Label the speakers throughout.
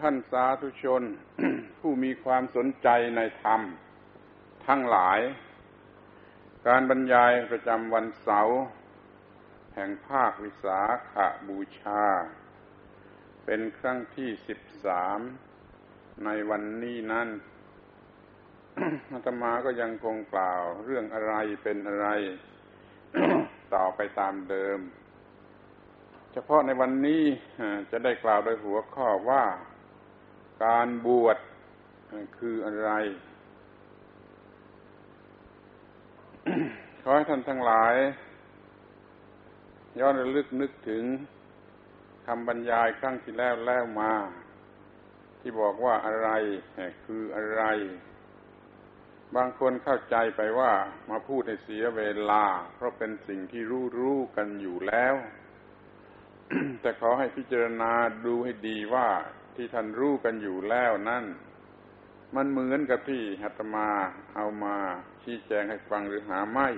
Speaker 1: ท่านสาธุชน ผู้มีความสนใจในธรรม ทั้งหลาย การบรรยายประจำวันเสาร์แห่งภาควิสาขบูชา เป็นครั้งที่สิบสามในวันนี้นั้นอาตมาก็ยังคงกล่าวเรื่องอะไรเป็นอะไร ต่อไปตามเดิม เฉพาะในวันนี้จะได้กล่าวโดยหัวข้อว่า การบวชคืออะไร ขอให้ท่านทั้งหลาย ย้อนระลึกนึกถึงคำบรรยายครั้งที่แล้วแล้วมา ที่บอกว่าอะไรคืออะไร บางคนเข้าใจไปว่ามาพูดในเสียเวลา เพราะเป็นสิ่งที่รู้รู้กันอยู่แล้ว แต่ขอให้พิจารณาดูให้ดีว่า ที่ท่านรู้กันอยู่แล้วนั่น มันเหมือนกับที่หัตมาเอามาชี้แจงให้ฟังหรือหาไม่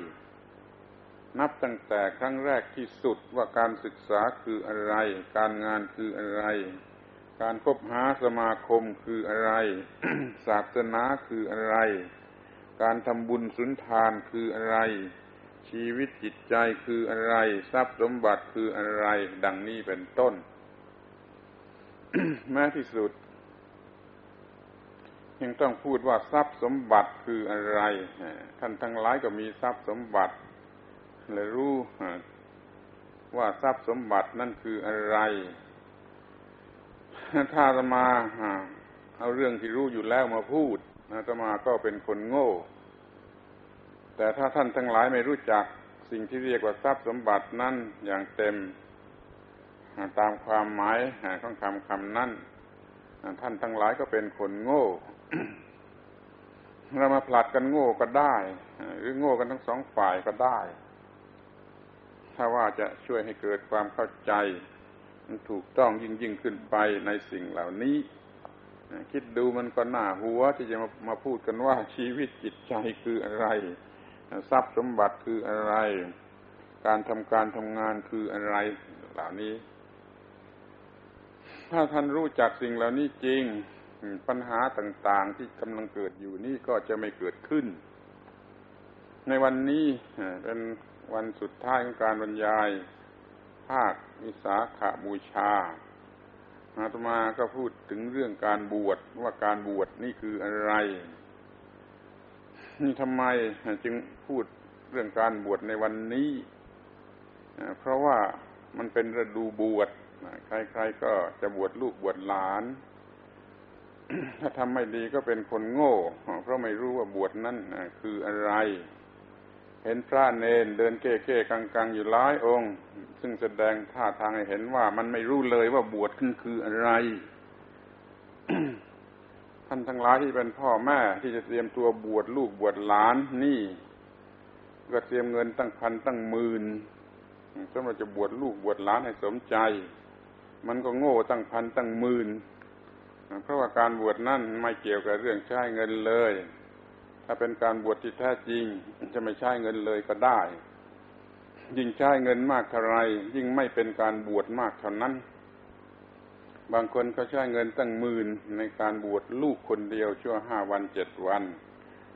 Speaker 1: นับตั้งแต่ครั้งแรกที่สุดว่าการศึกษาคืออะไร การงานคืออะไร การพบหาสมาคมคืออะไร ศาสนาคืออะไร การทำบุญสุนทานคืออะไร ชีวิตจิตใจคืออะไร ทรัพย์สมบัติคืออะไร ดังนี้เป็นต้น แม้ที่สุด ยังต้องพูดว่าทรัพย์สมบัติคืออะไร ท่านทั้งหลายก็มีทรัพย์สมบัติและรู้ว่าทรัพย์สมบัตินั่นคืออะไร ถ้าจะมาเอาเรื่องที่รู้อยู่แล้วมาพูดจะมาก็เป็นคนโง่ แต่ถ้าท่านทั้งหลายไม่รู้จักสิ่งที่เรียกว่าทรัพย์สมบัตินั่นอย่างเต็ม ตามความหมายของคำคำนั้นท่านทั้งหลายก็เป็นคนโง่ เรามาผลัดกันโง่ก็ได้ หรือโง่กันทั้งสองฝ่ายก็ได้ ถ้าว่าจะช่วยให้เกิดความเข้าใจถูกต้องยิ่งยิ่งขึ้นไปในสิ่งเหล่านี้ คิดดูมันก็น่าหัวที่จะมามาพูดกันว่าชีวิตจิตใจคืออะไร ทรัพย์สมบัติคืออะไร การทำการทำงานคืออะไรเหล่านี้ ถ้าท่านรู้จักสิ่งเหล่านี้จริง ปัญหาต่างๆที่กำลังเกิดอยู่นี่ก็จะไม่เกิดขึ้น ในวันนี้เป็นวันสุดท้ายของการบรรยาย ภาควิสาขาบูชาอาตมาก็พูดถึงเรื่องการบวชว่าการบวชนี่คืออะไรนี่ทำไมจึงพูดเรื่องการบวชในวันนี้ เพราะว่ามันเป็นฤดูบวช ใครๆก็จะบวชลูกบวชหลาน ถ้าทำไม่ดีก็เป็นคนโง่ เพราะไม่รู้ว่าบวชนั่นคืออะไร เห็นพระเนนเดินเก้เก้กังกังอยู่หลายองค์ ซึ่งแสดงท่าทางให้เห็นว่ามันไม่รู้เลยว่าบวชขึ้นคืออะไรท่านทั้งหลายที่เป็นพ่อแม่ที่จะเตรียมตัวบวชลูกบวชหลานนี่ก็เตรียมเงินตั้งพันตั้งหมื่นสำหรับจะบวชลูกบวชหลานให้สมใจ มันก็โง่ตั้งพันตั้งหมื่นเพราะว่าการบวชนั่นไม่เกี่ยวกับเรื่องใช้เงินเลย ถ้าเป็นการบวชที่แท้จริง จะไม่ใช้เงินเลยก็ได้ ยิ่งใช้เงินมากเท่าไรยิ่งไม่เป็นการบวชมากเท่านั้น บางคนเขาใช้เงินตั้งหมื่นในการบวชลูกคนเดียวชั่วห้าวันเจ็ดวัน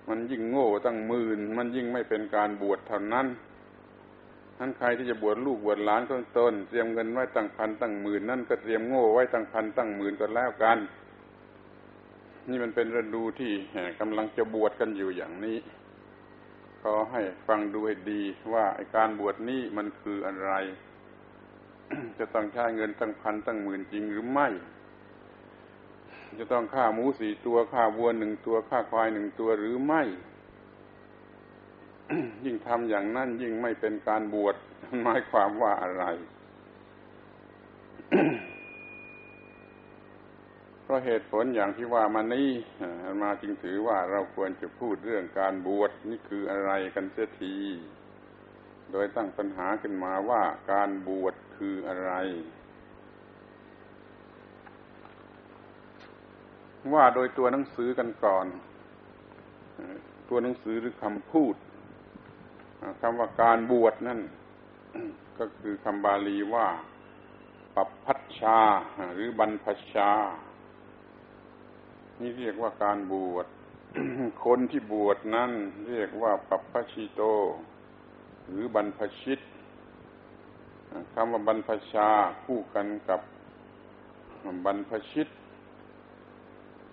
Speaker 1: มันยิ่งโง่ตั้งหมื่นมันยิ่งไม่เป็นการบวชเท่านั้น นั้นใครที่จะบวชลูกบวชหลานต้นต้นเตรียมเงินไว้ตั้งพันตั้งหมื่นนั่นก็เตรียมโง่ไว้ตั้งพันตั้งหมื่นก็แล้วกัน นี่มันเป็นฤดูที่กำลังจะบวชกันอยู่อย่างนี้ขอให้ฟังดูให้ดีว่าการบวชนี้มันคืออะไร จะต้องใช้เงินตั้งพันตั้งหมื่นจริงหรือไม่ จะต้องฆ่าหมูสี่ตัวฆ่าวัวหนึ่งตัวฆ่าควายหนึ่งตัวหรือไม่ ยิ่งทำอย่างนั้นยิ่งไม่เป็นการบวชหมายความว่าอะไร เพราะเหตุผลอย่างที่ว่ามานี้มาจึงถือว่าเราควรจะพูดเรื่องการบวชนี่คืออะไรกันเสียที โดยตั้งปัญหาขึ้นมาว่าการบวชคืออะไร ว่าโดยตัวหนังสือกันก่อน ตัวหนังสือหรือคำพูด คำว่าการบวชนั่นก็คือคำบาลีว่าปัปพัชชา หรือบรรพชา นี่เรียกว่าการบวช คนที่บวชนั้นเรียกว่าปัปพชิโต หรือบรรพชิตคำว่าบรรพชาคู่กันกับบรรพชิต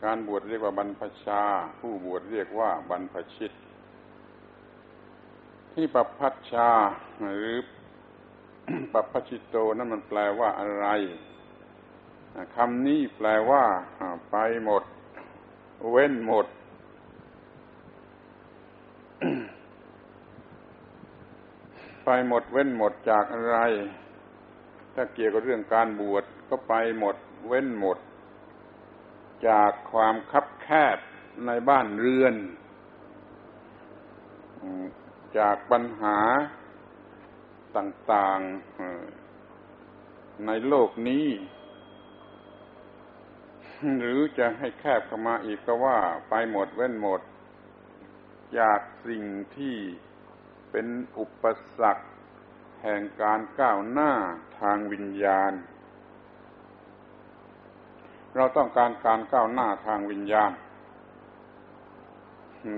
Speaker 1: การบวชเรียกว่าบรรพชา ผู้บวชเรียกว่าบรรพชิต ที่ปัปพัชชาหรือปัปพชิโตนั่นมันแปลว่าอะไรคำนี้แปลว่าไปหมด เว้นหมด ไปหมดเว้นหมดจากอะไร ถ้าเกี่ยวกับเรื่องการบวชก็ไปหมดเว้นหมด จากความคับแคบในบ้านเรือน จากปัญหาต่างๆในโลกนี้ หรือจะให้แคบเข้ามาอีกก็ว่าไปหมดเว้นหมด จากสิ่งที่เป็นอุปสรรคแห่งการก้าวหน้าทางวิญญาณ เราต้องการการก้าวหน้าทางวิญญาณ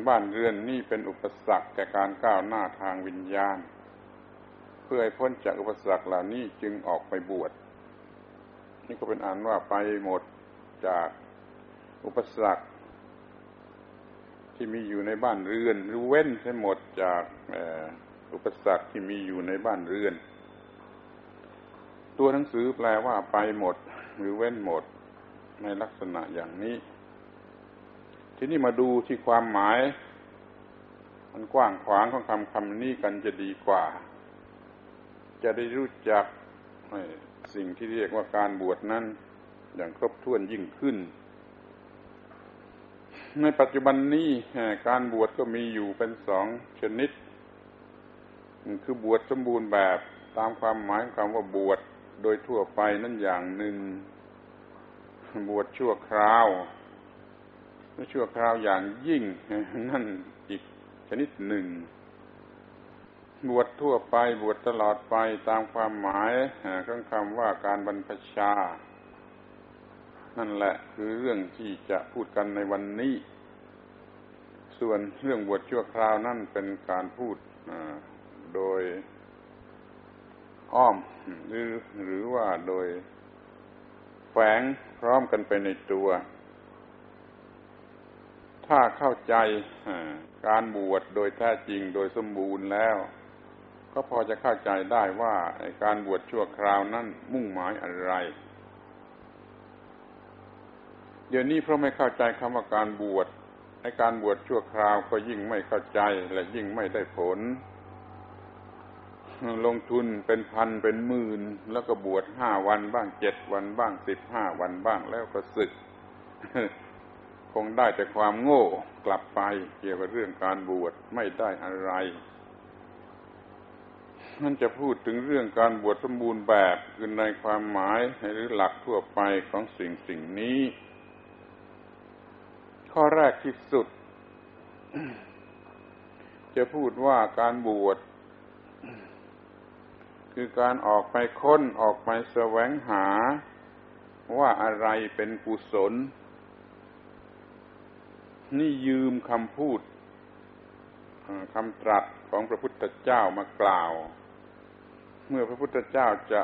Speaker 1: บ้านเรือนนี่เป็นอุปสรรคแก่การก้าวหน้าทางวิญญาณ เพื่อให้พ้นจากอุปสรรคเหล่านี้จึงออกไปบวชนี่ก็เป็นอันว่าไปหมดจากอุปสรรค ที่มีอยู่ในบ้านเรือนหรือเว้นให้หมดจากอุปสรรคที่มีอยู่ในบ้านเรือน ตัวหนังสือแปลว่าไปหมด หรือเว้นหมดในลักษณะอย่างนี้ ทีนี้มาดูที่ความหมาย มันกว้างขวางของคำคำนี้กันจะดีกว่า จะได้รู้จักสิ่งที่เรียกว่าการบวชนั้น อย่างครบถ้วนยิ่งขึ้น ในปัจจุบันนี้การบวชก็มีอยู่เป็นสองชนิด คือบวชสมบูรณ์แบบตามความหมายของคำว่าบวชโดยทั่วไปนั่นอย่างหนึ่ง บวชชั่วคราว ชั่วคราวอย่างยิ่งนั่นอีกชนิดหนึ่ง บวชทั่วไปบวชตลอดไปตามความหมายของคำว่าการบรรพชา นั่นแหละคือเรื่องที่จะพูดกันในวันนี้ ส่วนเรื่องบวชชั่วคราวนั่นเป็นการพูดโดยอ้อมหรือหรือว่าโดยแฝงพร้อมกันไปในตัว ถ้าเข้าใจการบวชโดยแท้จริงโดยสมบูรณ์แล้ว ก็พอจะเข้าใจได้ว่าการบวชชั่วคราวนั้นมุ่งหมายอะไร เดี๋ยวนี้เพราะไม่เข้าใจคำว่าการบวชในการบวชชั่วคราวก็ยิ่งไม่เข้าใจและยิ่งไม่ได้ผล ลงทุนเป็นพันเป็นหมื่น แล้วก็บวชห้าวันบ้างเจ็ดวันบ้างสิบห้าวันบ้างแล้วก็สึก คงได้แต่ความโง่กลับไป เกี่ยวกับเรื่องการบวชไม่ได้อะไรนั่นจะพูดถึงเรื่องการบวชสมบูรณ์แบบคือในความหมายหรือหลักทั่วไปของสิ่งสิ่งนี้ ข้อแรกที่สุด จะพูดว่าการบวชคือการออกไปค้นออกไปแสวงหาว่าอะไรเป็นกุศล นี่ยืมคำพูดคำตรัสของพระพุทธเจ้ามากล่าว เมื่อพระพุทธเจ้าจะ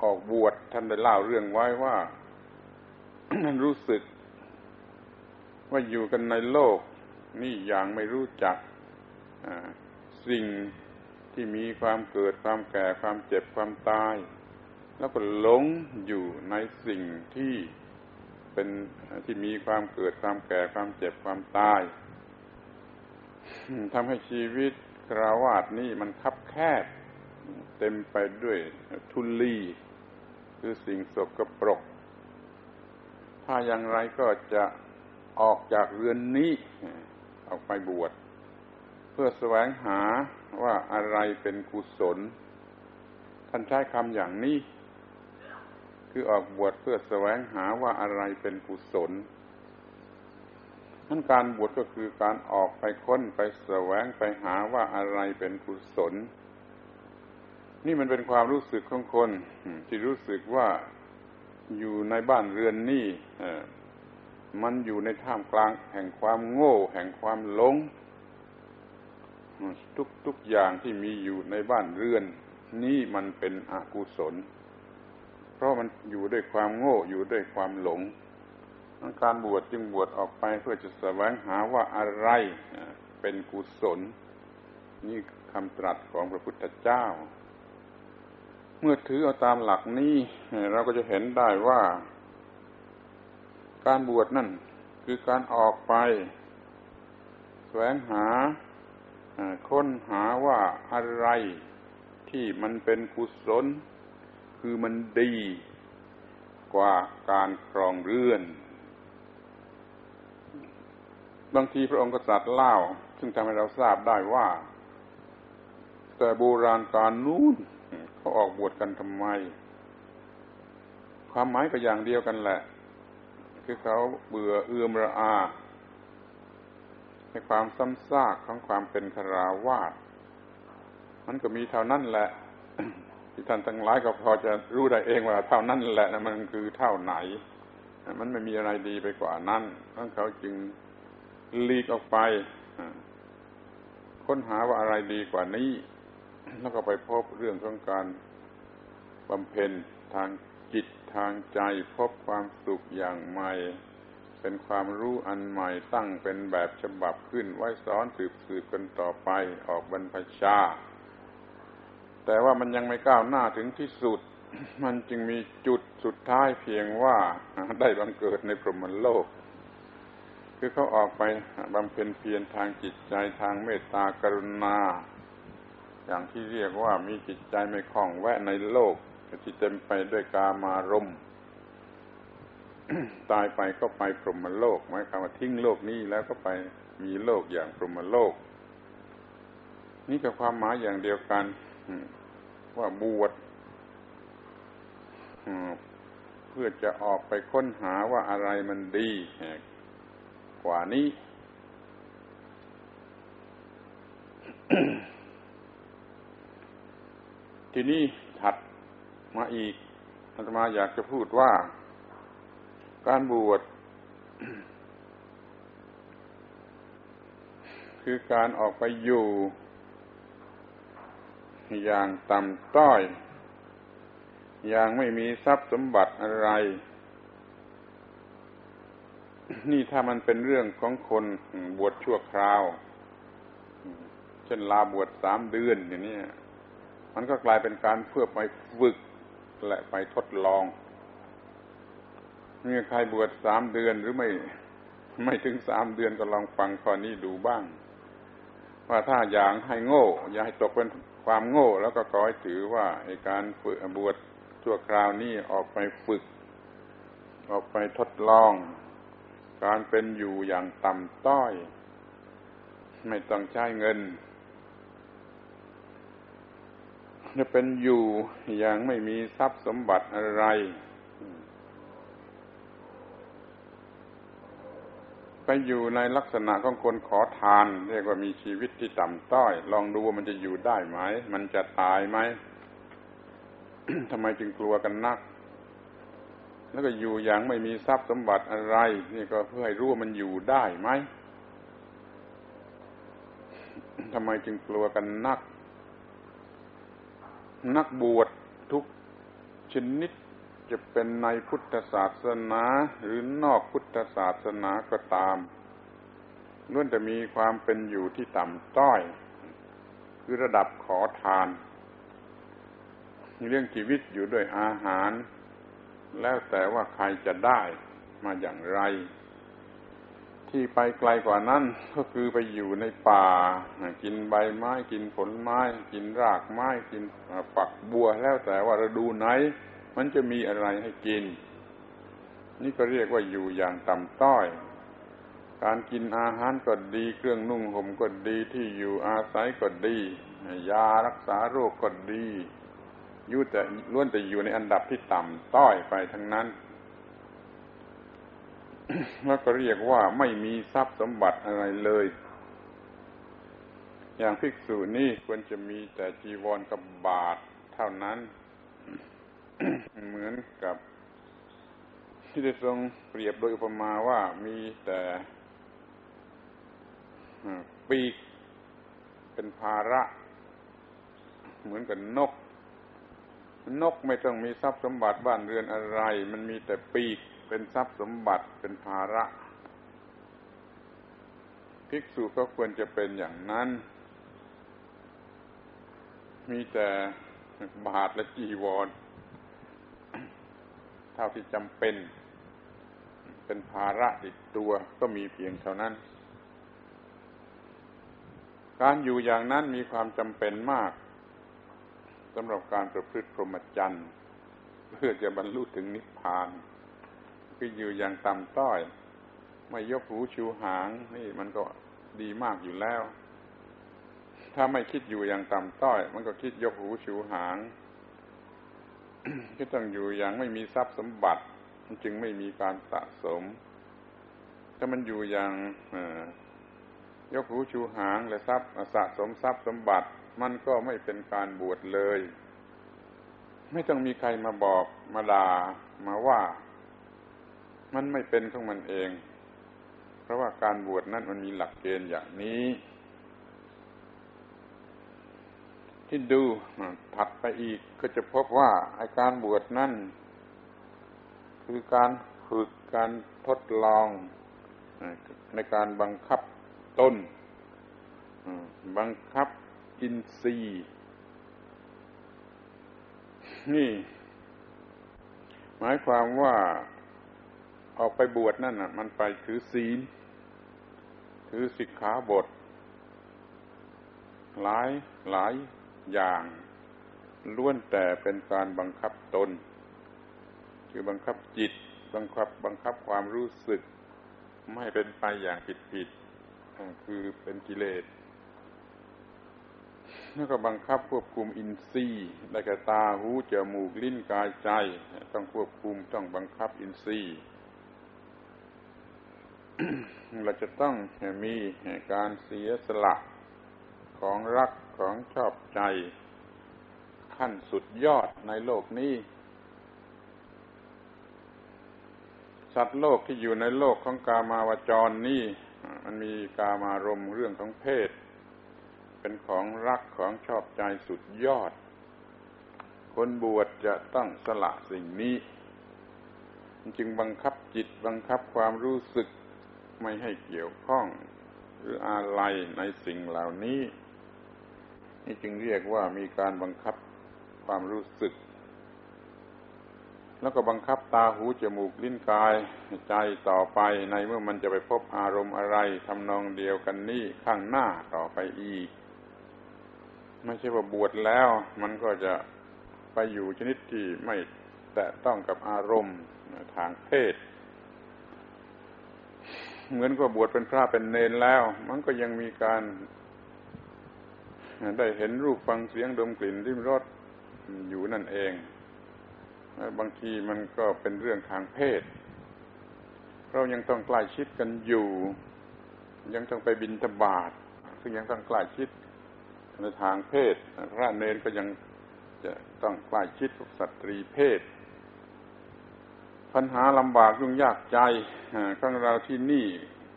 Speaker 1: ออกบวชท่านได้เล่าเรื่องไว้ว่ารู้สึก ว่าอยู่กันในโลก นี่อย่างไม่รู้จักสิ่งที่มีความเกิดความแก่ความเจ็บความตาย แล้วก็หลงอยู่ในสิ่งที่ เป็นที่มีความเกิดความแก่ความเจ็บความตายทำให้ชีวิตคราวาสนี่มันคับแคบ เต็มไปด้วยทุลีคือสิ่งสกปรก ถ้าอย่างไรก็จะออกจากเรือนนี้ ออกไปบวช เพื่อแสวงหาว่าอะไรเป็นกุศล ท่านใช้คำอย่างนี้ คือออกบวชเพื่อแสวงหาว่าอะไรเป็นกุศลนั้นการบวชก็คือการออกไปค้นไปแสวงไปหาว่าอะไรเป็นกุศล นี่มันเป็นความรู้สึกของคน ที่รู้สึกว่าอยู่ในบ้านเรือนนี่มันอยู่ในท่ามกลางแห่งความโง่ แห่งความหลง ทุกทุกอย่างที่มีอยู่ในบ้านเรือน นี่มันเป็นอกุศล ราะมันอยู่ด้วยความโง่อยู่ด้วยความหลงการบวชจึงบวชออกไปเพื่อจะแสวงหาว่าอะไรเป็นกุศล นี่คำตรัสของพระพุทธเจ้า เมื่อถือเอาตามหลักนี้เราก็จะเห็นได้ว่า การบวชนั่นคือการออกไป แสวงหาค้นหาว่าอะไรที่มันเป็นกุศล คือมันดีกว่าการครองเรือน บางทีพระองค์ก็ตรัสเล่า ซึ่งทำให้เราทราบได้ว่า แต่โบราณการนู้นเขาออกบวชกันทำไม ความหมายก็อย่างเดียวกันแหละ คือเขาเบื่อเอื้อมระอาในความซ้ำซากของความเป็นคราวาสมันก็มีเท่านั้นแหละ ที่ท่านทั้งหลายก็พอจะรู้ได้เองว่าเท่านั้นแหละนะมันคือเท่าไหน มันไม่มีอะไรดีไปกว่านั้นทั้งเขาจึงลีกออกไปค้นหาว่าอะไรดีกว่านี้ แล้วก็ไปพบเรื่องของการบำเพ็ญทางจิตทางใจพบความสุขอย่างใหม่ เป็นความรู้อันใหม่ตั้งเป็นแบบฉบับขึ้นไว้สอนสืบสืบกันต่อไปออกบรรพชา แต่ว่ามันยังไม่ก้าวหน้าถึงที่สุด มันจึงมีจุดสุดท้ายเพียงว่าได้บังเกิดในพรหมโลก คือเขาออกไปบำเพ็ญเพียรทางจิตใจทางเมตตากรุณา อย่างที่เรียกว่ามีจิตใจไม่คล้องแวะในโลกที่เต็มไปด้วยกามารมณ์ตายไปก็ไปพรหมโลกหมายความว่าทิ้งโลกนี้แล้วก็ไปมีโลกอย่างพรหมโลก นี่ก็ความหมายอย่างเดียวกัน ว่าบวชเพื่อจะออกไปค้นหาว่าอะไรมันดีกว่านี้ ทีนี้ถัดมาอีกอาตมาอยากจะพูดว่า การบวชคือการออกไปอยู่ อย่างต่ำต้อย อย่างไม่มีทรัพย์สมบัติอะไร นี่ถ้ามันเป็นเรื่องของคนบวชชั่วคราว เช่นลาบวชสามเดือนอย่างนี้มันก็กลายเป็นการเพื่อไปฝึกและไปทดลองมีใครบวชสามเดือนหรือไม่ ไม่ถึงสามเดือนก็ลองฟังข้อนี้ดูบ้าง ว่าถ้าอย่างให้โง่ อย่าให้ตกเป็น ความโง่แล้วก็ขอให้ถือว่าในการฝึกบวชชั่วคราวนี้ออกไปฝึก ออกไปทดลอง การเป็นอยู่อย่างต่ำต้อย ไม่ต้องใช้เงินจะเป็นอยู่อย่างไม่มีทรัพย์สมบัติอะไรไป อยู่ในลักษณะของคนขอทาน เรียกว่ามีชีวิตที่ต่ำต้อย ลองดูว่ามันจะอยู่ได้ไหม มันจะตายไหมทำไมจึงกลัวกันนัก แล้วก็อยู่อย่างไม่มีทรัพย์สมบัติอะไร นี่ก็เพื่อให้รู้ว่ามันอยู่ได้ไหมทำไมจึงกลัวกันนัก นักบวชทุกชนิด จะเป็นในพุทธศาสนาหรือนอกพุทธศาสนาก็ตามล้วนแต่มีความเป็นอยู่ที่ต่ำต้อย คือระดับขอทานเรื่องชีวิตอยู่ด้วยอาหาร แล้วแต่ว่าใครจะได้มาอย่างไร ที่ไปไกลกว่านั้นก็คือไปอยู่ในป่า กินใบไม้กินผลไม้ กินรากไม้กินฝักบัวแล้วแต่ว่าฤดูไหน มันจะมีอะไรให้กิน นี่ก็เรียกว่าอยู่อย่างต่ำต้อย การกินอาหารก็ดี เครื่องนุ่งห่มก็ดีที่อยู่อาศัยก็ดี ยารักษาโรคก็ดียุ่แต่ล้วนแต่อยู่ในอันดับที่ต่ำต้อยไปทั้งนั้นแล้วก็เรียกว่าไม่มีทรัพย์สมบัติอะไรเลย อย่างภิกษุนี่ควรจะมีแต่จีวรกับบาทเท่านั้น เหมือนกับ ที่ได้ทรงเปรียบโดยอุปมาว่ามีแต่ปีกเป็นภาระ เหมือนกับนก นกไม่ต้องมีทรัพย์สมบัติบ้านเรือนอะไร มันมีแต่ปีกเป็นทรัพย์สมบัติเป็นภาระภิกษุก็ควรจะเป็นอย่างนั้น มีแต่บาทและจีวร เท่าที่จำเป็น เป็นภาระติดตัวก็มีเพียงเท่านั้น การอยู่อย่างนั้นมีความจำเป็นมากสำหรับการประพฤติพรหมจรรย์เพื่อจะบรรลุถึงนิพพานคืออยู่อย่างต่ำต้อย ไม่ยกหูชูหางนี่มันก็ดีมากอยู่แล้ว ถ้าไม่คิดอยู่อย่างต่ำต้อย มันก็คิดยกหูชูหาง ก็ต้องอยู่อย่างไม่มีทรัพย์สมบัติมันจึงไม่มีการสะสม ถ้ามันอยู่อย่างยกหูชูหางและทรัพย์สะสมทรัพย์สมบัติ มันก็ไม่เป็นการบวชเลย ไม่ต้องมีใครมาบอกมาด่ามาว่า มันไม่เป็นของมันเอง เพราะว่าการบวชนั้นมันมีหลักเกณฑ์อย่างนี้ ที่ดูถัดไปอีกก็จะพบว่าไอการบวชนั้นคือการฝึกการทดลองในการบังคับต้นบังคับอินทรีย์นี่ หมายความว่าออกไปบวชนั่นน่ะ มันไปถือศีล ถือสิกขาบท หลายหลาย อย่างล้วนแต่เป็นการบังคับตน คือบังคับจิต บังคับบังคับความรู้สึก ไม่เป็นไปอย่างผิดผิดคือเป็นกิเลสแล้วก็บังคับควบคุมอินทรีย์ได้แก่ตาหูจมูกลิ้นกายใจ ต้องควบคุมต้องบังคับอินทรีย์เราจะต้องมีการเสียสละ ของรักของชอบใจ ขั้นสุดยอดในโลกนี้ สัตว์โลกที่อยู่ในโลกของกามาวจรนี่ มันมีกามารมเรื่องของเพศ เป็นของรักของชอบใจสุดยอด คนบวชจะต้องสละสิ่งนี้ จึงบังคับจิตบังคับความรู้สึกไม่ให้เกี่ยวข้องหรืออะไรในสิ่งเหล่านี้ นี่จึงเรียกว่ามีการบังคับความรู้สึก แล้วก็บังคับตาหูจมูกลิ้นกายใจต่อไปในเมื่อมันจะไปพบอารมณ์อะไรทำนองเดียวกันนี่ข้างหน้าต่อไปอีก ไม่ใช่ว่าบวชแล้ว มันก็จะไปอยู่ชนิดที่ไม่แตะต้องกับอารมณ์ทางเพศ เหมือนกับบวชเป็นพระเป็นเนนแล้ว มันก็ยังมีการ ได้เห็นรูปฟังเสียงดมกลิ่นริมรสอยู่นั่นเองบางทีมันก็เป็นเรื่องทางเพศ เรายังต้องใกล้ชิดกันอยู่ ยังต้องไปบินทบาทซึ่งยังต้องใกล้ชิดในทางเพศพระเนนก็ยังจะต้องใกล้ชิดกับสตรีเพศ ปัญหาลำบากยุ่งยากใจของเราที่นี่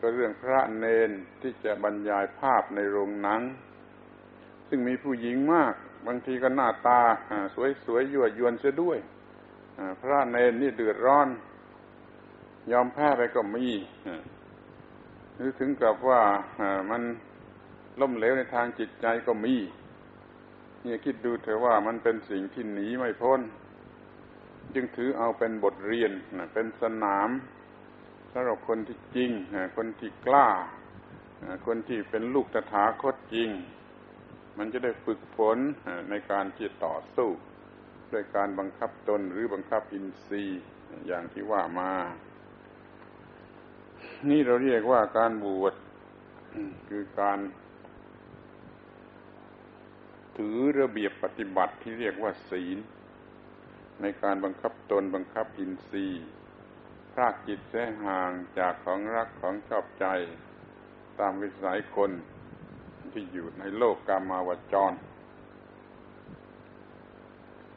Speaker 1: ก็เรื่องพระเนนที่จะบรรยายภาพในโรงหนัง ซึ่งมีผู้หญิงมาก บางทีก็หน้าตาสวยๆยั่วยวนเสียด้วยพระเนนนี่เดือดร้อน ยอมแพ้ไปก็มีหรือถึงกับว่ามันล้มเหลวในทางจิตใจก็มี เนี่ยคิดดูเถอะว่ามันเป็นสิ่งที่หนีไม่พ้น จึงถือเอาเป็นบทเรียนเป็นสนามสำหรับคนที่จริงคนที่กล้าคนที่เป็นลูกตถาคตจริง มันจะได้ฝึกฝนในการที่ต่อสู้ด้วยการบังคับตนหรือบังคับอินทรีย์อย่างที่ว่ามา นี่เราเรียกว่าการบวชคือการถือระเบียบปฏิบัติที่เรียกว่าศีล ในการบังคับตนบังคับอินทรีย์พรากจิตแสห่างจากของรักของชอบใจ ตามวิสัยคน ที่อยู่ในโลกกามาวจร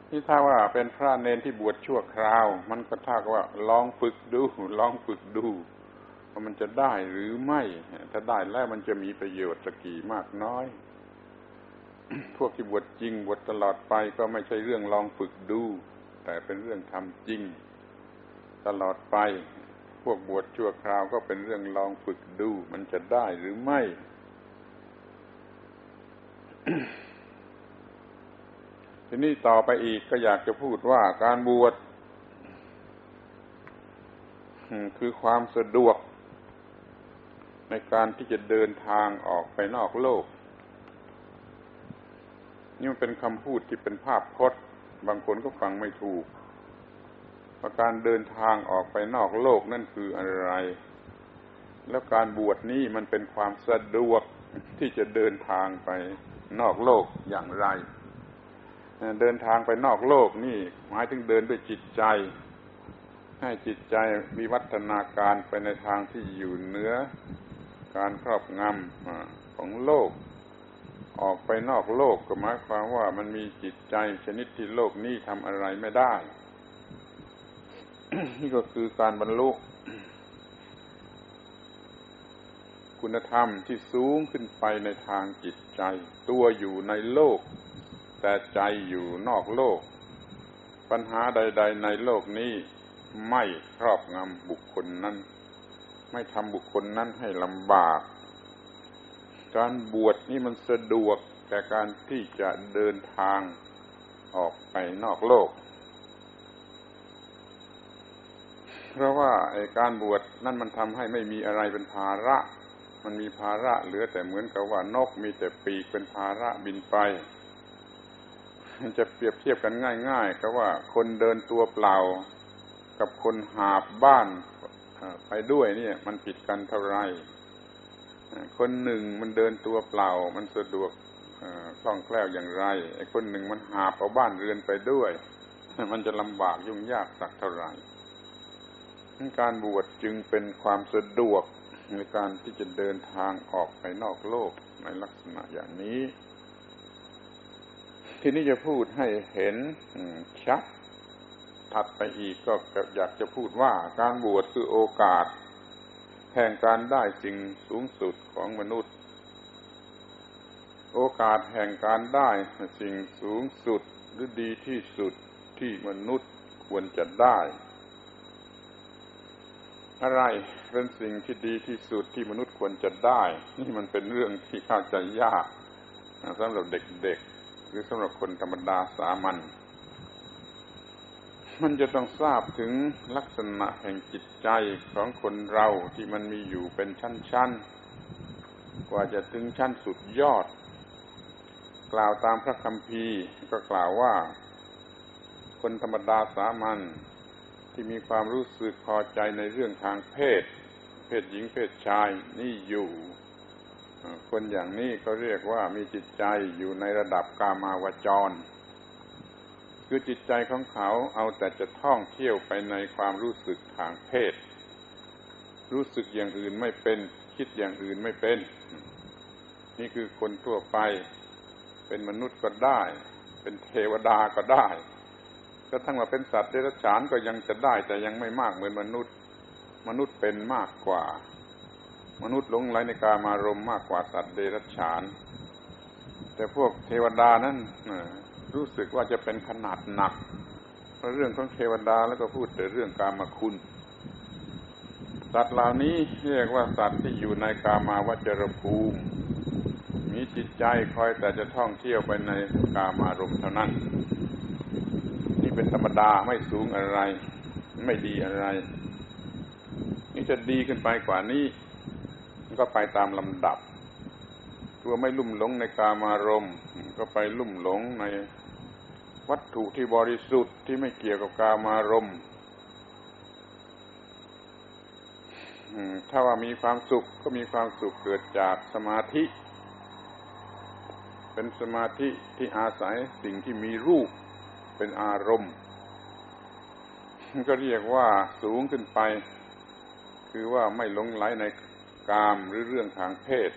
Speaker 1: ที่ถ้าว่าเป็นพระเนนที่บวชชั่วคราว มันก็ถ้าว่าลองฝึกดูลองฝึกดูว่ามันจะได้หรือไม่ ถ้าได้แล้วมันจะมีประโยชน์สักกี่มากน้อย พวกที่บวชจริงบวชตลอดไปก็ไม่ใช่เรื่องลองฝึกดู แต่เป็นเรื่องทำจริง ตลอดไป พวกบวชชั่วคราวก็เป็นเรื่องลองฝึกดู มันจะได้หรือไม่ ทีนี้ต่อไปอีกก็อยากจะพูดว่าการบวชคือความสะดวก ในการที่จะเดินทางออกไปนอกโลก นี่มันเป็นคำพูดที่เป็นภาพพจน์ บางคนก็ฟังไม่ถูกว่าการเดินทางออกไปนอกโลกนั่นคืออะไร แล้วการบวชนี้มันเป็นความสะดวกที่จะเดินทางไป นอกโลกอย่างไร เดินทางไปนอกโลกนี่หมายถึงเดินด้วยจิตใจ ให้จิตใจมีวัฒนาการไปในทางที่อยู่เหนือการครอบงำของโลก ออกไปนอกโลกก็หมายความว่ามันมีจิตใจชนิดที่โลกนี้ทำอะไรไม่ได้ นี่ก็คือการบรรลุ คุณธรรมที่สูงขึ้นไปในทางจิตใจ ตัวอยู่ในโลก แต่ใจอยู่นอกโลก ปัญหาใด ๆ ในโลกนี้ไม่ครอบงำบุคคลนั้น ไม่ทำบุคคลนั้นให้ลำบาก การบวชนี่มันสะดวกแก่การที่จะเดินทางออกไปนอกโลก เพราะว่าไอ้การบวชนั่นมันทำให้ไม่มีอะไรเป็นภาระ มันมีภาระเหลือแต่เหมือนกับว่านกมีแต่ปีกเป็นภาระบินไปจะเปรียบเทียบกันง่ายๆก็ว่าคนเดินตัวเปล่า กับคนหาบบ้านไปด้วยเนี่ย มันผิดกันเท่าไรคนหนึ่งมันเดินตัวเปล่า มันสะดวกคล่องแคล่วอย่างไรไอ้คนหนึ่งมันหาบเอาบ้านเรือนไปด้วย มันจะลำบากยุ่งยากสักเท่าไหร่การบวชจึงเป็นความสะดวก ในการที่จะเดินทางออกไปนอกโลกในลักษณะอย่างนี้ ทีนี้จะพูดให้เห็นชัดถัดไปอีกก็อยากจะพูดว่าการบวชคือโอกาส แห่งการได้สิ่งสูงสุดของมนุษย์ โอกาสแห่งการได้สิ่งสูงสุดหรือดีที่สุดที่มนุษย์ควรจะได้ อะไร เป็นสิ่งที่ดีที่สุดที่มนุษย์ควรจะได้ นี่มันเป็นเรื่องที่เข้าใจยากสำหรับเด็กๆ หรือสำหรับคนธรรมดาสามัญมันจะต้องทราบถึงลักษณะแห่งจิตใจของคนเราที่มันมีอยู่เป็นชั้นๆ กว่าจะถึงชั้นสุดยอด กล่าวตามพระคัมภีร์ก็กล่าวว่า คนธรรมดาสามัญที่มีความรู้สึกพอใจในเรื่องทางเพศ เพศหญิงเพศชายนี่อยู่ คนอย่างนี้เขาเรียกว่ามีจิตใจอยู่ในระดับกามาวจร คือจิตใจของเขาเอาแต่จะท่องเที่ยวไปในความรู้สึกทางเพศ รู้สึกอย่างอื่นไม่เป็น คิดอย่างอื่นไม่เป็น นี่คือคนทั่วไป เป็นมนุษย์ก็ได้ เป็นเทวดาก็ได้ก็ทั้งว่าเป็นสัตว์เดรัจฉานก็ยังจะได้แต่ยังไม่มากเหมือนมนุษย์ มนุษย์เป็นมากกว่า มนุษย์หลงไหลในกามารมมากกว่าสัตว์เดรัจฉาน แต่พวกเทวดานั้นรู้สึกว่าจะเป็นขนาดหนักเพราะเรื่องของเทวดาแล้วก็พูดแต่เรื่องกามคุณสัตว์เหล่านี้เรียกว่าสัตว์ที่อยู่ในกามาวจรภูมิ มีจิตใจคอยแต่จะท่องเที่ยวไปในกามารมเท่านั้น นี่เป็นธรรมดาไม่สูงอะไร ไม่ดีอะไรี่จะดีขึ้นไปกว่านี้ก็ไปตามลำดับ ตัวไม่ลุ่มหลงในกามารมณ์ก็ไปลุ่มหลงในวัตถุที่บริสุทธิ์ที่ไม่เกี่ยวกับกามารมณ์ถ้าว่ามีความสุขก็มีความสุขเกิดจากสมาธิ เป็นสมาธิที่อาศัยสิ่งที่มีรูปเป็นอารมณ์ ก็เรียกว่าสูงขึ้นไป คือว่าไม่หลงไหลในกามหรือเรื่องทางเพศ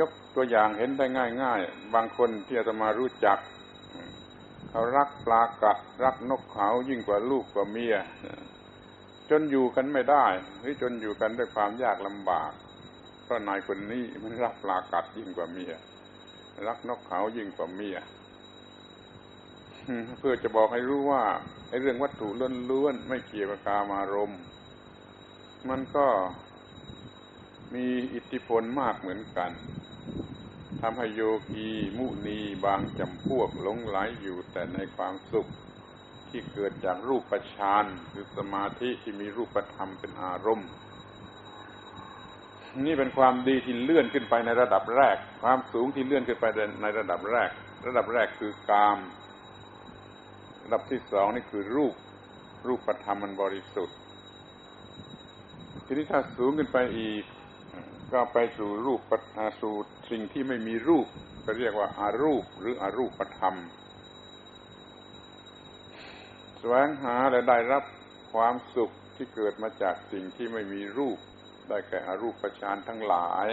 Speaker 1: ยกตัวอย่างเห็นได้ง่าย ๆ บางคนที่อาตมารู้จัก เขารักปลากัดรักนกเขายิ่งกว่าลูกกว่าเมีย จนอยู่กันไม่ได้หรือจนอยู่กันด้วยความยากลำบากเพราะนายคนนี้มันรักปลากัดยิ่งกว่าเมีย รักนกเขายิ่งกว่าเมียเพื่อจะบอกให้รู้ว่า ไอ้เรื่องวัตถุล้วนๆไม่เกี่ยวกับกามารมณ์ มันก็มีอิทธิพลมากเหมือนกันทำให้โยกีมุนีบางจำพวกหลงไหลอยู่แต่ในความสุขที่เกิดจากรูปฌานคือสมาธิที่มีรูปธรรมเป็นอารมณ์ นี่เป็นความดีที่เลื่อนขึ้นไปในระดับแรก ความสูงที่เลื่อนขึ้นไปในระดับแรก ระดับแรกคือกาม ระดับที่สองนี่คือรูป รูปธรรมมันบริสุทธิ์ ทีนี้ถ้าสูงขึ้นไปอีก ก็ไปสู่รูปปัสู่สิ่งที่ไม่มีรูป ก็เรียกว่าอารูปหรืออรูปธรรมแสวงหาและได้รับความสุขที่เกิดมาจากสิ่งที่ไม่มีรูป ได้แก่อรูปฌานทั้งหลาย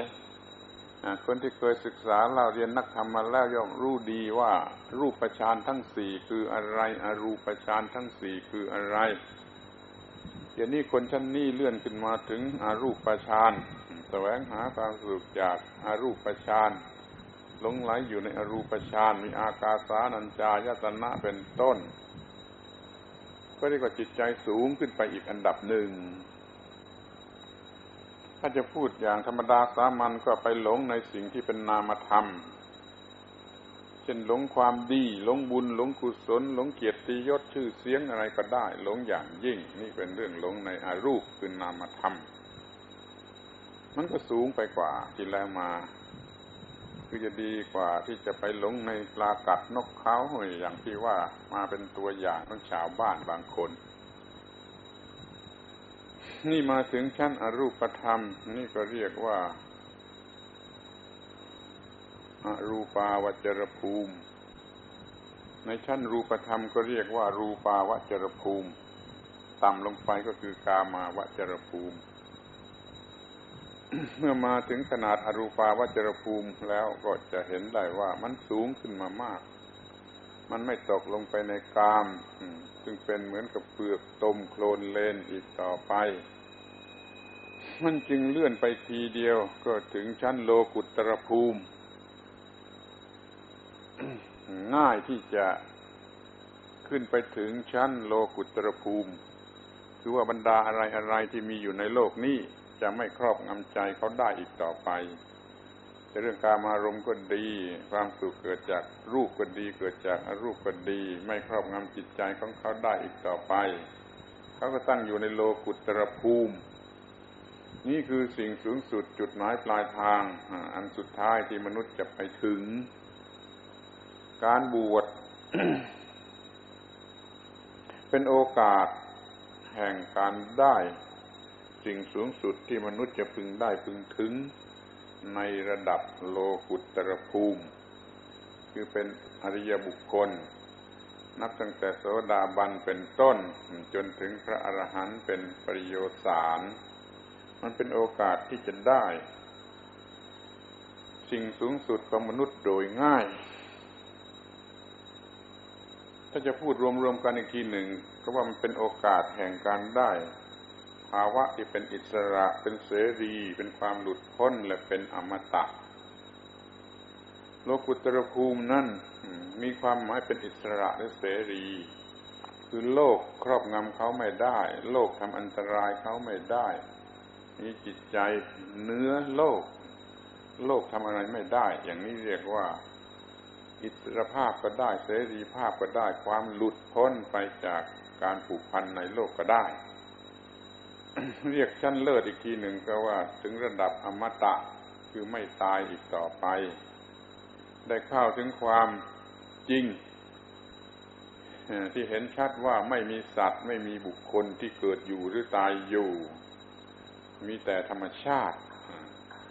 Speaker 1: คนที่เคยศึกษาเราเรียนนักธรรมมาแล้วย่อมรู้ดีว่ารูปฌานทั้งสี่คืออะไร อรูปฌานทั้งสี่คืออะไรเดี๋ยวนี้คนชั้นนี้เลื่อนขึ้นมาถึงอารูปฌานแสวงหาความสุขจากอารูปฌานหลงไหลอยู่ในอรูปฌานมีอากาสานัญจายตนะเป็นต้น ก็เรียกว่าจิตใจสูงขึ้นไปอีกอันดับหนึ่ง ถ้าจะพูดอย่างธรรมดาสามัญก็ไปหลงในสิ่งที่เป็นนามธรรม เช่นหลงความดีหลงบุญหลงกุศลหลงเกียรติยศชื่อเสียงอะไรก็ได้ หลงอย่างยิ่ง นี่เป็นเรื่องหลงในอารูปคือนามธรรม มันก็สูงไปกว่าที่แล้วมาคือจะดีกว่าที่จะไปหลงในปลากัดนกเขาอย่างที่ว่ามาเป็นตัวอย่างของชาวบ้านบางคน นี่มาถึงชั้นอรูปธรรม นี่ก็เรียกว่าอารูปาวจรภูมิ ในชั้นรูปธรรมก็เรียกว่า รูปาวจรภูมิ ต่ำลงไปก็คือกามาวจรภูมิ เมื่อมาถึงขนาดอรูปาวจรภูมิแล้วก็จะเห็นได้ว่ามันสูงขึ้นมามาก มันไม่ตกลงไปในกาม ซึ่งเป็นเหมือนกับเปลือกตมโคลนเลนอีกต่อไป มันจึงเลื่อนไปทีเดียวก็ถึงชั้นโลกุตรภูมิ ง่ายที่จะขึ้นไปถึงชั้นโลกุตรภูมิ คือว่าบรรดาอะไรอะไรที่มีอยู่ในโลกนี้จะไม่ครอบงำใจเขาได้อีกต่อไป จะเรื่องการมารมก็ดี ความสุขเกิดจากรูปก็ดี เกิดจากอรูปก็ดี ไม่ครอบงำจิตใจของเขาได้อีกต่อไป เขาก็ตั้งอยู่ในโลกุตรภูมิ นี่คือสิ่งสูงสุดจุดหมายปลายทาง อันสุดท้ายที่มนุษย์จะไปถึง การบวชเป็นโอกาสแห่งการได้ สิ่งสูงสุดที่มนุษย์จะพึงได้พึงถึง ในระดับโลกุตรภูมิ คือเป็นอริยบุคคล นับตั้งแต่โสดาบันเป็นต้น จนถึงพระอรหันต์เป็นปริโยสาร มันเป็นโอกาสที่จะได้ สิ่งสูงสุดของมนุษย์โดยง่าย ถ้าจะพูดรวมๆกันอีกทีหนึ่ง ก็ว่ามันเป็นโอกาสแห่งการได้ ภาวะที่เป็นอิสระเป็นเสรี เป็นความหลุดพ้นและเป็นอมตะ โลกุตรภูมินั่นมีความหมายเป็นอิสระและเสรี คือโลกครอบงำเขาไม่ได้ โลกทำอันตรายเขาไม่ได้มีจิตใจเนื้อโลก โลกทำอะไรไม่ได้ อย่างนี้เรียกว่า อิสรภาพก็ได้ เสรีภาพก็ได้ ความหลุดพ้นไปจากการผูกพันในโลกก็ได้ เรียกชั้นเลิศอีกทีหนึ่งก็ว่า ถึงระดับอมตะคือไม่ตายอีกต่อไป ได้เข้าถึงความจริง ที่เห็นชัดว่าไม่มีสัตว์ ไม่มีบุคคลที่เกิดอยู่หรือตายอยู่ มีแต่ธรรมชาติ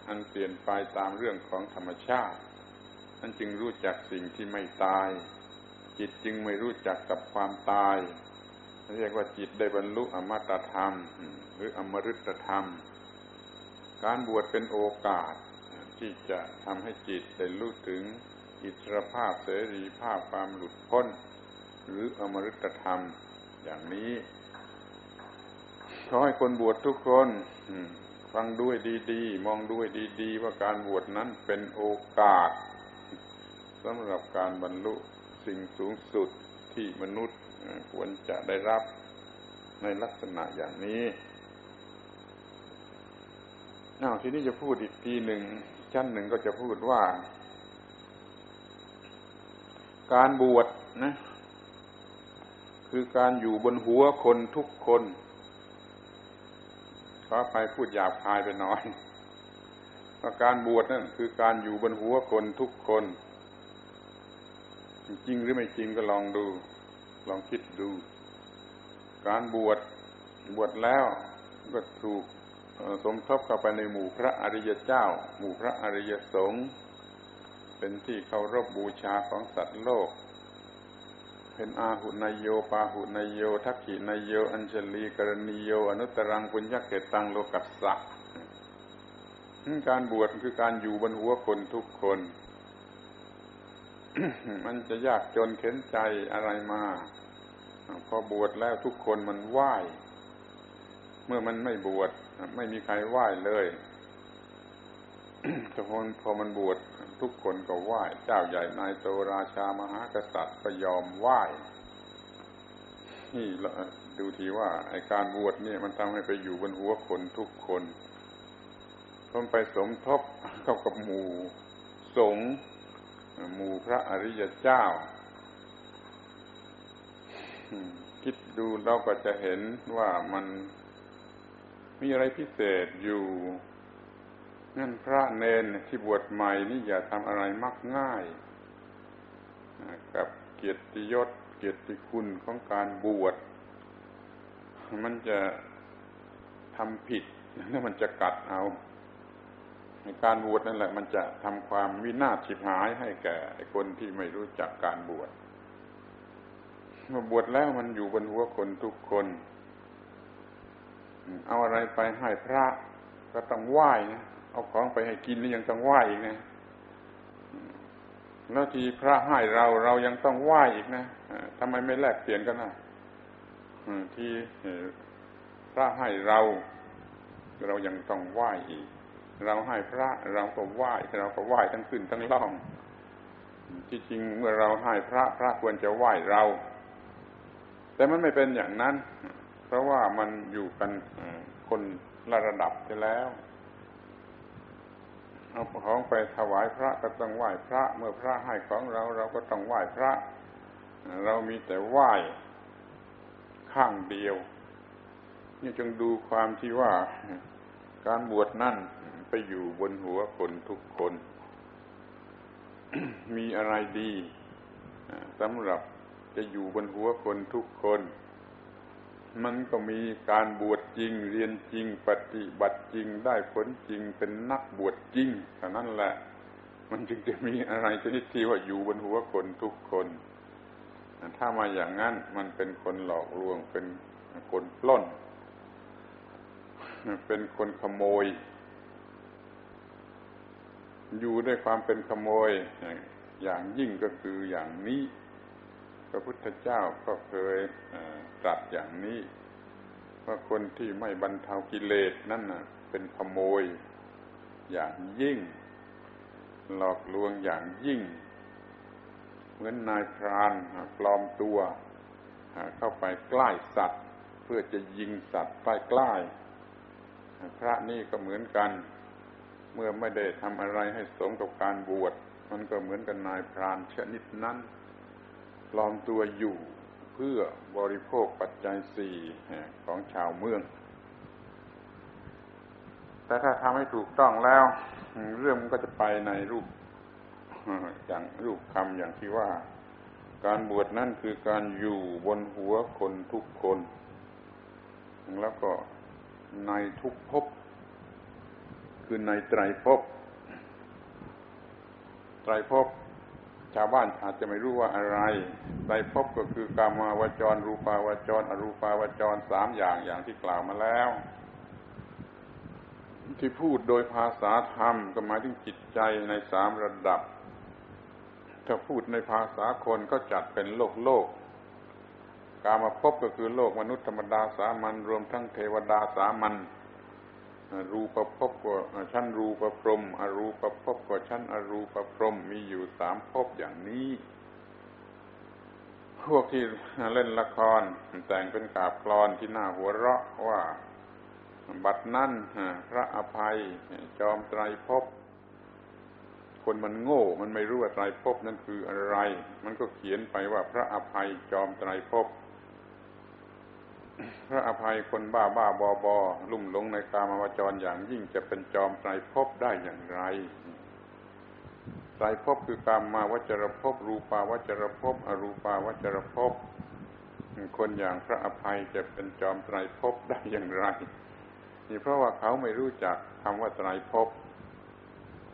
Speaker 1: อันเปลี่ยนไปตามเรื่องของธรรมชาตินั่นจึงรู้จักสิ่งที่ไม่ตาย จิตจึงไม่รู้จักกับความตาย เรียกว่าจิตได้บรรลุอมตะธรรม หรืออมฤตธรรม การบวชเป็นโอกาสที่จะทำให้จิตได้รู้ถึงอิสรภาพเสรีภาพความหลุดพ้น หรืออมฤตธรรมอย่างนี้ขอให้คนบวชทุกคนฟังด้วยดีๆ มองด้วยดี ๆ ว่าการบวชนั้นเป็นโอกาสสำหรับการบรรลุสิ่งสูงสุดที่มนุษย์ ควรจะได้รับในลักษณะอย่างนี้อ้าทีนี้จะพูดอีกทีหนึ่งชั้นหนึ่งก็จะพูดว่า การบวชนะ คือการอยู่บนหัวคนทุกคนขอไปพูดหยาบคายไปหน่อยว่าการบวชนั่นคือการอยู่บนหัวคนทุกคน จริงหรือไม่จริงก็ลองดู ลองคิดดู การบวชบวชแล้วก็ถูกสมทบเข้าไปในหมู่พระอริยเจ้า หมู่พระอริยสงฆ์เป็นที่เคารพบบูชาของสัตว์โลก เป็นอาหุนายโยปาหุนายโย ทักขินายโย อัญชลีกรณีโย อนุตรังปุญญเกตังโลกัสสะการบวชคือการอยู่บนหัวคนทุกคน มันจะยากจนเข็นใจอะไรมา พอบวชแล้วทุกคนมันไหว้ เมื่อมันไม่บวชไม่มีใครไหว้เลยแต่พอพอมันบวชทุกคนก็ไหว้ เจ้าใหญ่นายโตราชามหากษัตริย์ก็ยอมไหว้นี่ดูทีว่าไอการบวชเนี่ยมันทำให้ไปอยู่บนหัวคนทุกคนต้องไปสมทบเข้ากับหมู่สงฆ์ หมู่พระอริยเจ้า คิดดูเราก็จะเห็นว่ามันมีอะไรพิเศษอยู่นั่นพระเนนที่บวชใหม่นี่อย่าทำอะไรมักง่าย กับเกียรติยศ เกียรติคุณของการบวช มันจะทำผิดแล้วมันจะกัดเอา การบวชนั่นแหละ มันจะทำความวินาศฉิบหายให้แก่คนที่ไม่รู้จักการบวชเมื่อบวชแล้วมันอยู่บนหัวคนทุกคน เอาอะไรไปให้พระก็ต้องไหว้นะเอาของไปให้กินนี่ยังต้องไหว้อีกนะแล้วทีพระให้เราเรายังต้องไหว้อีกนะทำไมไม่แลกเปลี่ยนกันนะที่พระให้เรา เรายังต้องไหว้อีก เราให้พระเราก็ไหว้เราก็ไหว้ทั้งขึ้นทั้งล่อง ที่จริงเมื่อเราให้พระพระควรจะไหว้เรา แต่มันไม่เป็นอย่างนั้น เพราะว่ามันอยู่กันคนละระดับไปแล้วเอาของไปถวายพระก็ต้องไหว้พระ เมื่อพระให้ของเราเราก็ต้องไหว้พระ เรามีแต่ไหว้ข้างเดียว นี่จงดูความที่ว่าการบวชนั่น ไปอยู่บนหัวคนทุกคน มีอะไรดีสำหรับจะอยู่บนหัวคนทุกคน มันก็มีการบวชจริง เรียนจริง ปฏิบัติจริง ได้ผลจริง เป็นนักบวชจริงเท่านั้นแหละ มันจึงจะมีอะไรชนิดที่ว่าอยู่บนหัวคนทุกคน ถ้ามาอย่างนั้นมันเป็นคนหลอกลวง เป็นคนปล้น เป็นคนขโมย อยู่ด้วยความเป็นขโมย อย่างยิ่งก็คืออย่างนี้ พระพุทธเจ้าก็เคยตรัสอย่างนี้ ว่าคนที่ไม่บรรเทากิเลสนั่นนะเป็นขโมย อย่างยิ่ง หลอกลวงอย่างยิ่ง เหมือนนายพรานปลอมตัว เข้าไปใกล้สัตว์ เพื่อจะยิงสัตว์ใกล้ๆพระนี่ก็เหมือนกัน เมื่อไม่ได้ทำอะไรให้สมกับการบวช มันก็เหมือนกับนายพรานชนิดนั้นปลอมตัวอยู่เพื่อบริโภคปัจจัยสี่ของชาวเมือง แต่ถ้าทำให้ถูกต้องแล้ว เรื่องมันก็จะไปในรูป อย่างรูปคำอย่างที่ว่า การบวชนั่นคือการอยู่บนหัวคนทุกคน แล้วก็ในทุกภพ คือในไตรภพไตรภพชาวบ้านอาจจะไม่รู้ว่าอะไรไตรภพก็คือกามาวจร รูปาวจร อรูปาวจรสามอย่างอย่างที่กล่าวมาแล้ว ที่พูดโดยภาษาธรรมก็หมายถึงจิตใจในสามระดับ ถ้าพูดในภาษาคนก็จัดเป็นโลกโลกกามาพบก็คือโลกมนุษย์ธรรมดาสามัญรวมทั้งเทวดาสามัญ รูปภพก็ชั้นรูปพรมอรูปภพก็ชั้นอรูปพรมมีอยู่สามภพอย่างนี้ พวกที่เล่นละครแต่งเป็นกาบกลอนที่น่าหัวเราะว่าบัดนั้นพระอภัยจอมไตรภพคนมันโง่ มันไม่รู้ว่าไตรภพนั้นคืออะไร มันก็เขียนไปว่าพระอภัยจอมไตรภพ พระอภัยคนบ้าบ้าบอบอลุ่มหลงในกามาวจรอย่างยิ่งจะเป็นจอมไตรภพได้อย่างไรไตรภพคือกามมาวจรภพรูปาวจรภพอรูปาวจรภพคนอย่างพระอภัยจะเป็นจอมไตรภพได้อย่างไร นี่เพราะว่าเขาไม่รู้จักคำว่าไตรภพ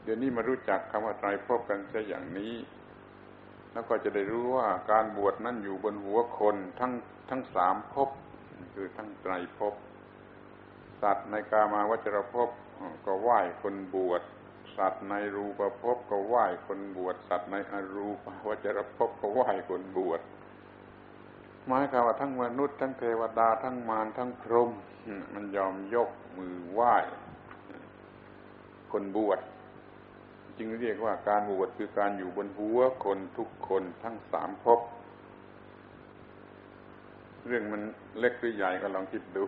Speaker 1: เดี๋ยวนี้มารู้จักคำว่าไตรภพกันซะอย่างนี้ แล้วก็จะได้รู้ว่าการบวชนั้นอยู่บนหัวคนทั้งทั้งสามภพ คือทั้งไตรภพสัตว์ในกามาวจรภพก็ไหว้คนบวชสัตว์ในรูปภพก็ไหว้คนบวชสัตว์ในอรูปวจรภพก็ไหว้คนบวชหมายความว่าทั้งมนุษย์ทั้งเทวดาทั้งมารทั้งพรหมมันยอมยกมือไหว้ คนบวชจึงเรียกว่าการบวชคือการอยู่บนหัวคนทุกคนทั้งสามภพ เรื่องมันเล็กหรือใหญ่ก็ลองคิดดู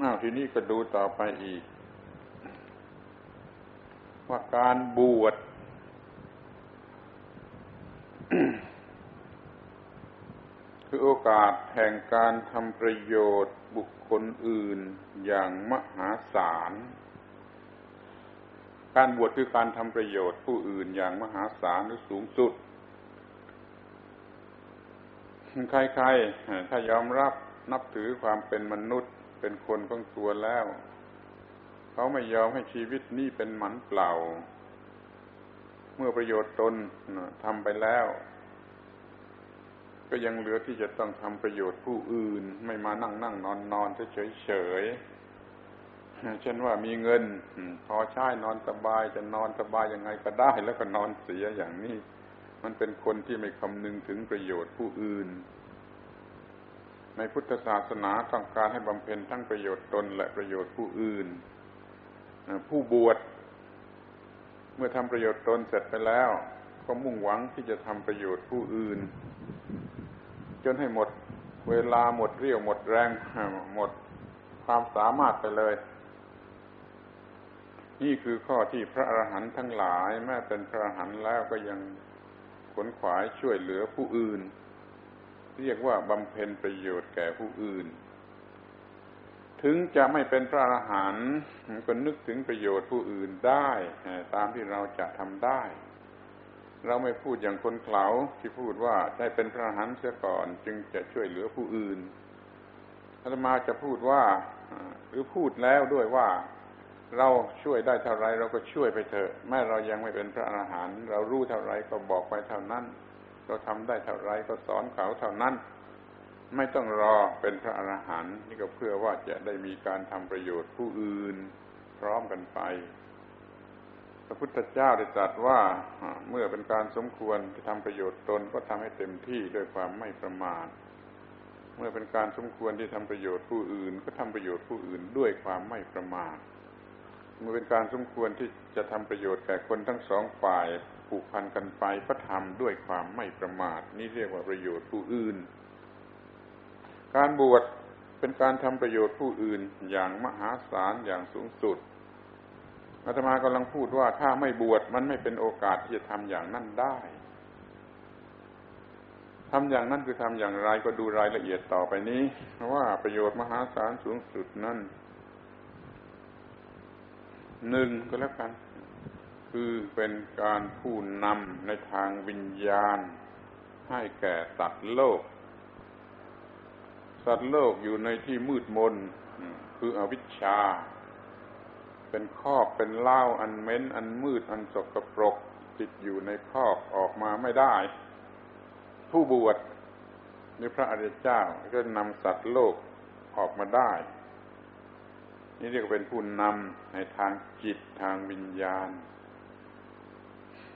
Speaker 1: อ้าวทีนี้ก็ดูต่อไปอีก ว่าการบวชคือโอกาสแห่งการทำประโยชน์บุคคลอื่นอย่างมหาศาล การบวชคือการทำประโยชน์ผู้อื่นอย่างมหาศาลหรือสูงสุด ใครๆ ถ้ายอมรับนับถือความเป็นมนุษย์เป็นคนของตัวแล้ว เขาไม่ยอมให้ชีวิตนี้เป็นหมันเปล่า เมื่อประโยชน์ตนทำไปแล้ว ก็ยังเหลือที่จะต้องทำประโยชน์ผู้อื่น ไม่มานั่งนั่งนอนนอนเฉยเฉยเช่นว่ามีเงินพอใช้นอนสบายจะนอนสบายยังไงก็ได้แล้วก็นอนเสียอย่างนี้ มันเป็นคนที่ไม่คำนึงถึงประโยชน์ผู้อื่น ในพุทธศาสนาต้องการให้บำเพ็ญทั้งประโยชน์ตนและประโยชน์ผู้อื่น ผู้บวชเมื่อทำประโยชน์ตนเสร็จไปแล้ว ก็มุ่งหวังที่จะทำประโยชน์ผู้อื่น จนให้หมดเวลาหมดเรี่ยวหมดแรงหมดความสามารถไปเลย นี่คือข้อที่พระอรหันต์ทั้งหลาย แม้เป็นพระอรหันต์แล้วก็ยัง ขนขวายช่วยเหลือผู้อื่น เรียกว่าบำเพ็ญประโยชน์แก่ผู้อื่น ถึงจะไม่เป็นพระอรหันต์ก็นึกถึงประโยชน์ผู้อื่นได้ตามที่เราจะทำได้ เราไม่พูดอย่างคนเขาที่พูดว่าได้เป็นพระอรหันต์เสียก่อนจึงจะช่วยเหลือผู้อื่นอาตมาจะพูดว่า หรือพูดแล้วด้วยว่า เราช่วยได้เท่าไรเราก็ช่วยไปเถอะแม้เรายังไม่เป็นพระอรหันต์เรารู้เท่าไรก็บอกไปเท่านั้น เราทำได้เท่าไรก็สอนเขาเท่านั้น ไม่ต้องรอเป็นพระอรหันต์นี่ก็เพื่อว่าจะได้มีการทำประโยชน์ผู้อื่นพร้อมกันไป พระพุทธเจ้าได้ตรัสว่าเมื่อเป็นการสมควรที่ทำประโยชน์ตนก็ทำให้เต็มที่ด้วยความไม่ประมาทเมื่อเป็นการสมควรที่ทำประโยชน์ผู้อื่น ก็ทำประโยชน์ผู้อื่นด้วยความไม่ประมาท มื่อเป็นการสมควรที่จะทำประโยชน์แก่คนทั้งสองฝ่ายผูกพันกันไปก็ทำด้วยความไม่ประมาท นี่เรียกว่าประโยชน์ผู้อื่น การบวชเป็นการทำประโยชน์ผู้อื่นอย่างมหาศาลอย่างสูงสุดอาตมากำลังพูดว่าถ้าไม่บวชมันไม่เป็นโอกาสที่จะทำอย่างนั้นได้ทำอย่างนั้นคือทำอย่างไรก็ดูรายละเอียดต่อไปนี้ว่าประโยชน์มหาศาลสูงสุดนั้น หนึ่งก็แล้วกัน คือเป็นการผู้นำในทางวิญญาณ ให้แก่สัตว์โลก สัตว์โลกอยู่ในที่มืดมน คืออวิชชา เป็นคอกเป็นเล่าอันเม้น อันมืดอันสกปรกติดอยู่ในคอกออกมาไม่ได้ ผู้บวชในพระอริยเจ้าก็นำสัตว์โลกออกมาได้ นี่เรียกเป็นผู้นำในทางจิตทางวิญญาณ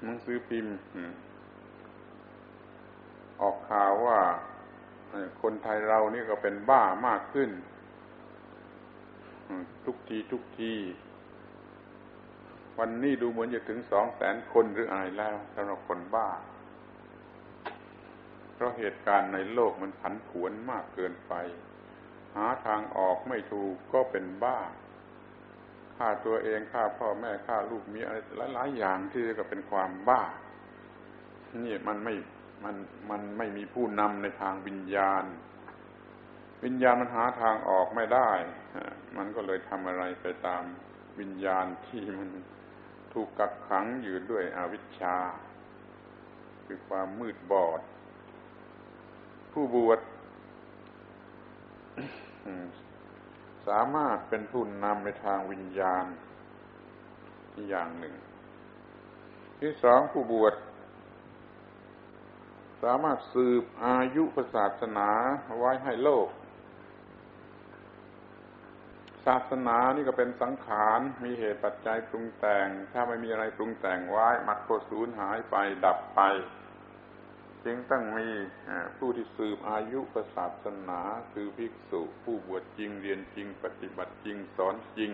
Speaker 1: หนังสือพิมพ์ ออกข่าวว่าคนไทยเรานี่ก็เป็นบ้ามากขึ้น ทุกทีทุกที วันนี้ดูเหมือนจะถึงสองแสนคนหรืออะไรแล้วสำหรับคนบ้า เพราะเหตุการณ์ในโลกมันผันผวนมากเกินไป หาทางออกไม่ถูกก็เป็นบ้าฆ่าตัวเองฆ่าพ่อแม่ฆ่าลูกมีอะไรหลายๆอย่างที่ก็เป็นความบ้า นี่มันไม่มันมันไม่มีผู้นำในทางวิญญาณ วิญญาณมันหาทางออกไม่ได้ มันก็เลยทำอะไรไปตามวิญญาณที่มันถูกกักขังอยู่ด้วยอวิชชา คือความมืดบอด ผู้บวช สามารถเป็นผู้นำในทางวิญญาณอย่างหนึ่ง ที่สองผู้บวชสามารถสืบอายุศาสนาไว้ให้โลก ศาสนานี่ก็เป็นสังขารมีเหตุปัจจัยปรุงแต่ง ถ้าไม่มีอะไรปรุงแต่งไว้ มัดโคสูญหายไปดับไป จึงต้องมีผู้ที่สืบอายุศาสนาคือภิกษุ ผู้บวชจริงเรียนจริง ปฏิบัติจริงสอนจริง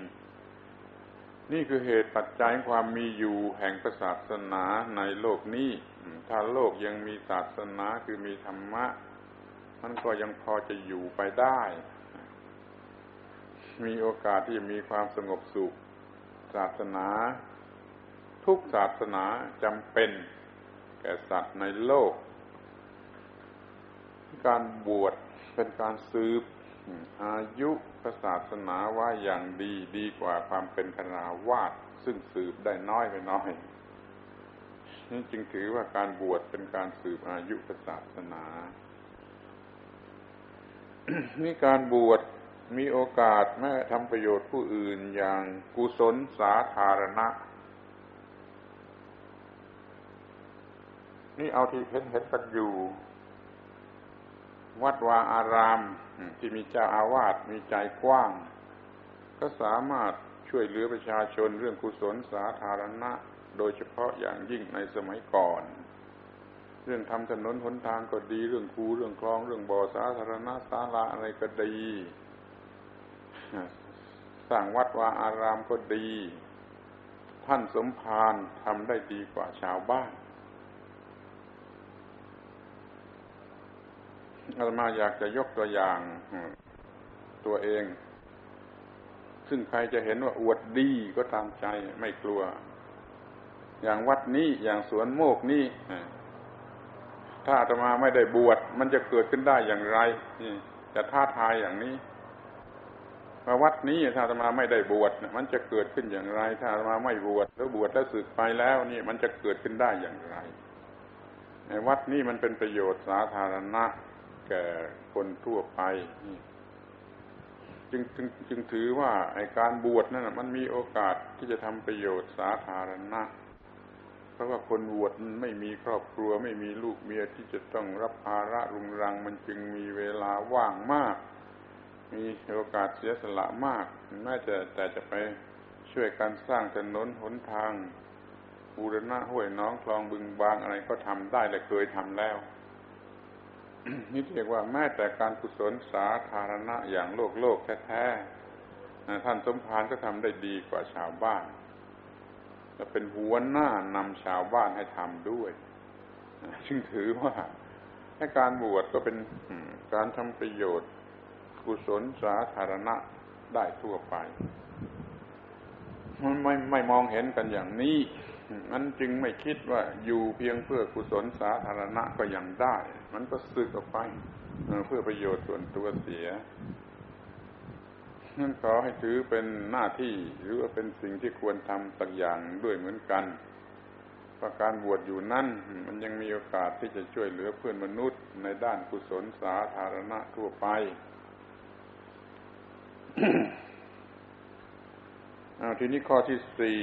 Speaker 1: นี่คือเหตุปัจจัยความมีอยู่แห่งศาสนาในโลกนี้ ถ้าโลกยังมีศาสนาคือมีธรรมะ มันก็ยังพอจะอยู่ไปได้ มีโอกาสที่จะมีความสงบสุข ศาสนา ทุกศาสนาจำเป็นแก่สัตว์ในโลก การบวชเป็นการสืบอายุศาสนาว่าอย่างดีดีกว่าความเป็นคาราวาสซึ่งสืบได้น้อยไปน้อยนี่จึงถือว่าการบวชเป็นการสืบอายุศาสนานี่การบวชมีโอกาสแม้ทำประโยชน์ผู้อื่นอย่างกุศลสาธารณะ นี่เอาที่เห็นเห็นกันอยู่ วัดวาอาราม ที่มีเจ้าอาวาสมีใจกว้าง ก็สามารถช่วยเหลือประชาชนเรื่องกุศลสาธารณะ โดยเฉพาะอย่างยิ่งในสมัยก่อน เรื่องทำถนนหนทางก็ดีเรื่องคูเรื่องคลองเรื่องบ่อสาธารณะศาลาอะไรก็ดี สร้างวัดวาอารามก็ดี ท่านสมภารทำได้ดีกว่าชาวบ้าน อาตมาอยากจะยกตัวอย่างตัวเอง ซึ่งใครจะเห็นว่าอวดดีก็ตามใจไม่กลัว อย่างวัดนี้อย่างสวนโมกนี้ถ้าอาตมาไม่ได้บวชมันจะเกิดขึ้นได้อย่างไรจะท้าทายอย่างนี้ว่าวัดนี้ถ้าอาตมาไม่ได้บวชมันจะเกิดขึ้นอย่างไร ถ้าอาตมาไม่บวชแล้วบวชแล้วสึกไปแล้วนี่มันจะเกิดขึ้นได้อย่างไรวัดนี้มันเป็นประโยชน์สาธารณะ แก่คนทั่วไป จึงจึงจึงถือว่าไอการบวชนั่นมันมีโอกาสที่จะทำประโยชน์สาธารณะ เพราะว่าคนบวชไม่มีครอบครัวไม่มีลูกเมียที่จะต้องรับภาระรุงรัง มันจึงมีเวลาว่างมาก มีโอกาสเสียสละมากแม้จะแต่จะไปช่วยการสร้างถนนหนทางบูรณะห้วยน้องคลองบึงบางอะไรก็ทำได้และเคยทำแล้ว นี่เรียกว่าแม้แต่การกุศลสาธารณะอย่างโลกโลกแท้ๆท่านสมภารก็ทำได้ดีกว่าชาวบ้าน และเป็นหัวหน้านำชาวบ้านให้ทำด้วยจึงถือว่าให้การบวชก็เป็นการทำประโยชน์ กุศลสาธารณะได้ทั่วไป มันไม่ไม่มองเห็นกันอย่างนี้ มันจึงไม่คิดว่าอยู่เพียงเพื่อกุศลสาธารณะก็ยังได้ มันก็สึกออกไปเพื่อประโยชน์ส่วนตัวเสียนั่นขอให้ถือเป็นหน้าที่หรือว่าเป็นสิ่งที่ควรทำสักอย่างด้วยเหมือนกันประการบวชอยู่นั่นมันยังมีโอกาสที่จะช่วยเหลือเพื่อนมนุษย์ในด้านกุศลสาธารณะทั่วไปอาทีนี้ข้อที่สี่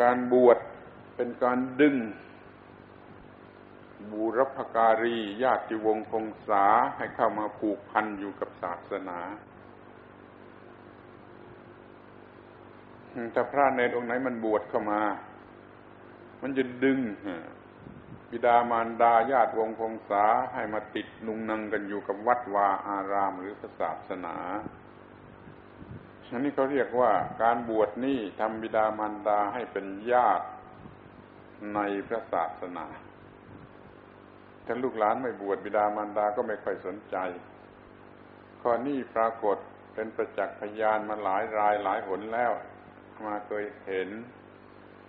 Speaker 1: การบวชเป็นการดึง บูรพการีญาติวงคงษาให้เข้ามาผูกพันอยู่กับศาสนาถ้าพระในองค์ไหนมันบวชเข้ามา มันจะดึงบิดามารดาญาติวงพงษาให้มาติดนุงนังกันอยู่กับวัดวาอารามหรือศาสนา อันนี้เขาเรียกว่าการบวชนี่ทำบิดามารดาให้เป็นญาติในพระศาสนา ถ้าลูกหลานไม่บวชบิดามารดาก็ไม่ค่อยสนใจ ข้อนี้ปรากฏเป็นประจักษ์พยานมาหลายรายหลายหนแล้ว มาเคยเห็น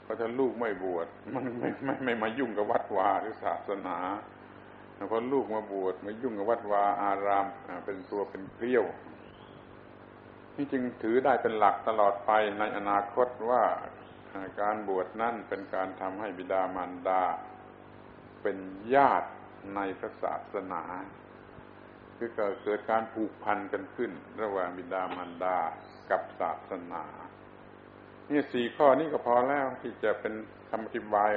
Speaker 1: เพราะถ้าลูกไม่บวชมันไม่ไม่ไม่มายุ่งกับวัดวาหรือศาสนาพอลูกมาบวชมายุ่งกับวัดวาอารามเป็นตัวเป็นเกลี้ยว นี่จึงถือได้เป็นหลักตลอดไปในอนาคตว่าการบวชนั่นเป็นการทำให้บิดามารดา เป็นญาติในพระศาสนา คือเกิดการผูกพันกันขึ้น ระหว่างบิดามารดากับศาสนานี่สี่ข้อนี้ก็พอแล้วที่จะเป็นคำอธิบาย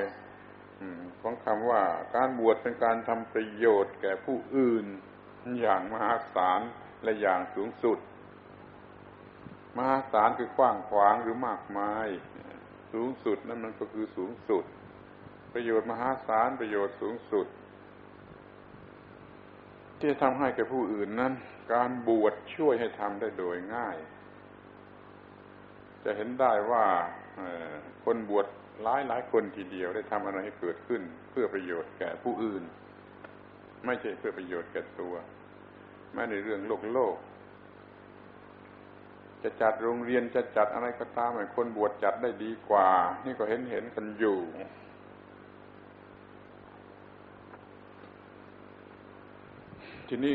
Speaker 1: ของคำว่าการบวชเป็นการทำประโยชน์แก่ผู้อื่นอย่างมหาศาลและอย่างสูงสุด มหาศาลคือกว้างขวางหรือมากมาย สูงสุดนั่นมันก็คือสูงสุด ประโยชน์มหาศาลประโยชน์สูงสุด ที่จะทำให้แก่ผู้อื่นนั้น การบวชช่วยให้ทำได้โดยง่าย จะเห็นได้ว่าคนบวชหลายหลายคนทีเดียวได้ทำอะไรให้เกิดขึ้น เพื่อประโยชน์แก่ผู้อื่น ไม่ใช่เพื่อประโยชน์แก่ตัวแม้ในเรื่องโลกโลก จะจัดโรงเรียนจะจัดอะไรก็ตามคนบวชจัดได้ดีกว่า นี่ก็เห็นเห็นกันอยู่ ทีนี้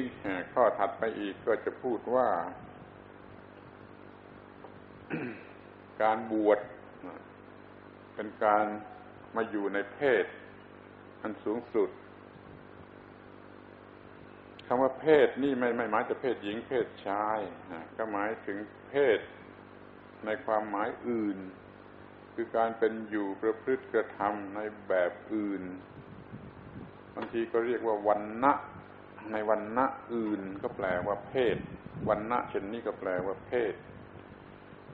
Speaker 1: ข้อถัดไปอีกก็จะพูดว่า การบวชเป็นการมาอยู่ในเพศ อันสูงสุด คำว่าเพศนี่ไม่ไม่หมายถึงเพศหญิงเพศชายก็หมายถึงเพศในความหมายอื่น คือการเป็นอยู่ประพฤติกระทำในแบบอื่นบางทีก็เรียกว่าวันณะในวันณะอื่นก็แปลว่าเพศวันณะเช่นนี้ก็แปลว่าเพศ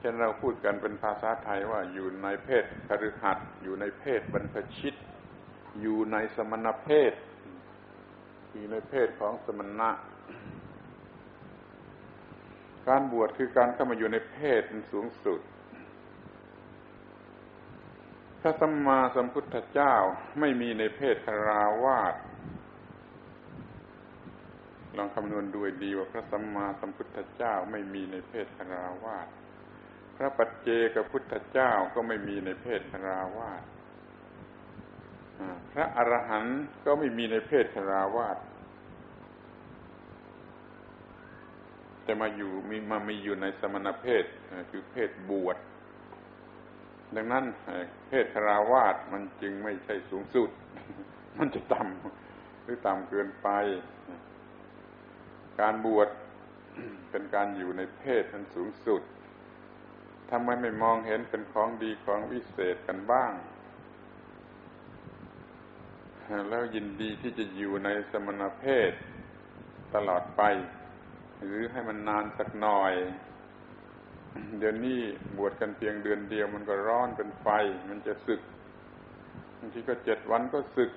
Speaker 1: เช่นเราพูดกันเป็นภาษาไทยว่าอยู่ในเพศคฤหัสถ์อยู่ในเพศบรรพชิต อยู่ในสมณเพศ อยู่ในเพศของสมณะ การบวชคือการเข้ามาอยู่ในเพศสูงสุด พระสัมมาสัมพุทธเจ้าไม่มีในเพศคราวาสลองคำนวณดูดีว่าพระสัมมาสัมพุทธเจ้าไม่มีในเพศคราวาสพระปัจเจกพุทธเจ้าก็ไม่มีในเพศคราวาส พระอรหันต์ก็ไม่มีในเพศคราวาสแต่มาอยู่มีมามีอยู่ในสมณเพศคือเพศบวชดังนั้นเพศคราวาสมันจึงไม่ใช่สูงสุด มันจะต่ำหรือต่ำเกินไป การบวชเป็นการอยู่ในเพศอันสูงสุดทำไมไม่มองเห็นเป็นของดีของวิเศษกันบ้าง แล้วยินดีที่จะอยู่ในสมณเพศตลอดไป หรือให้มันนานสักหน่อย เดี๋ยวนี้บวชกันเพียงเดือนเดียวมันก็ร้อนเป็นไฟ มันจะสึกบางทีก็เจ็ดวันก็สึก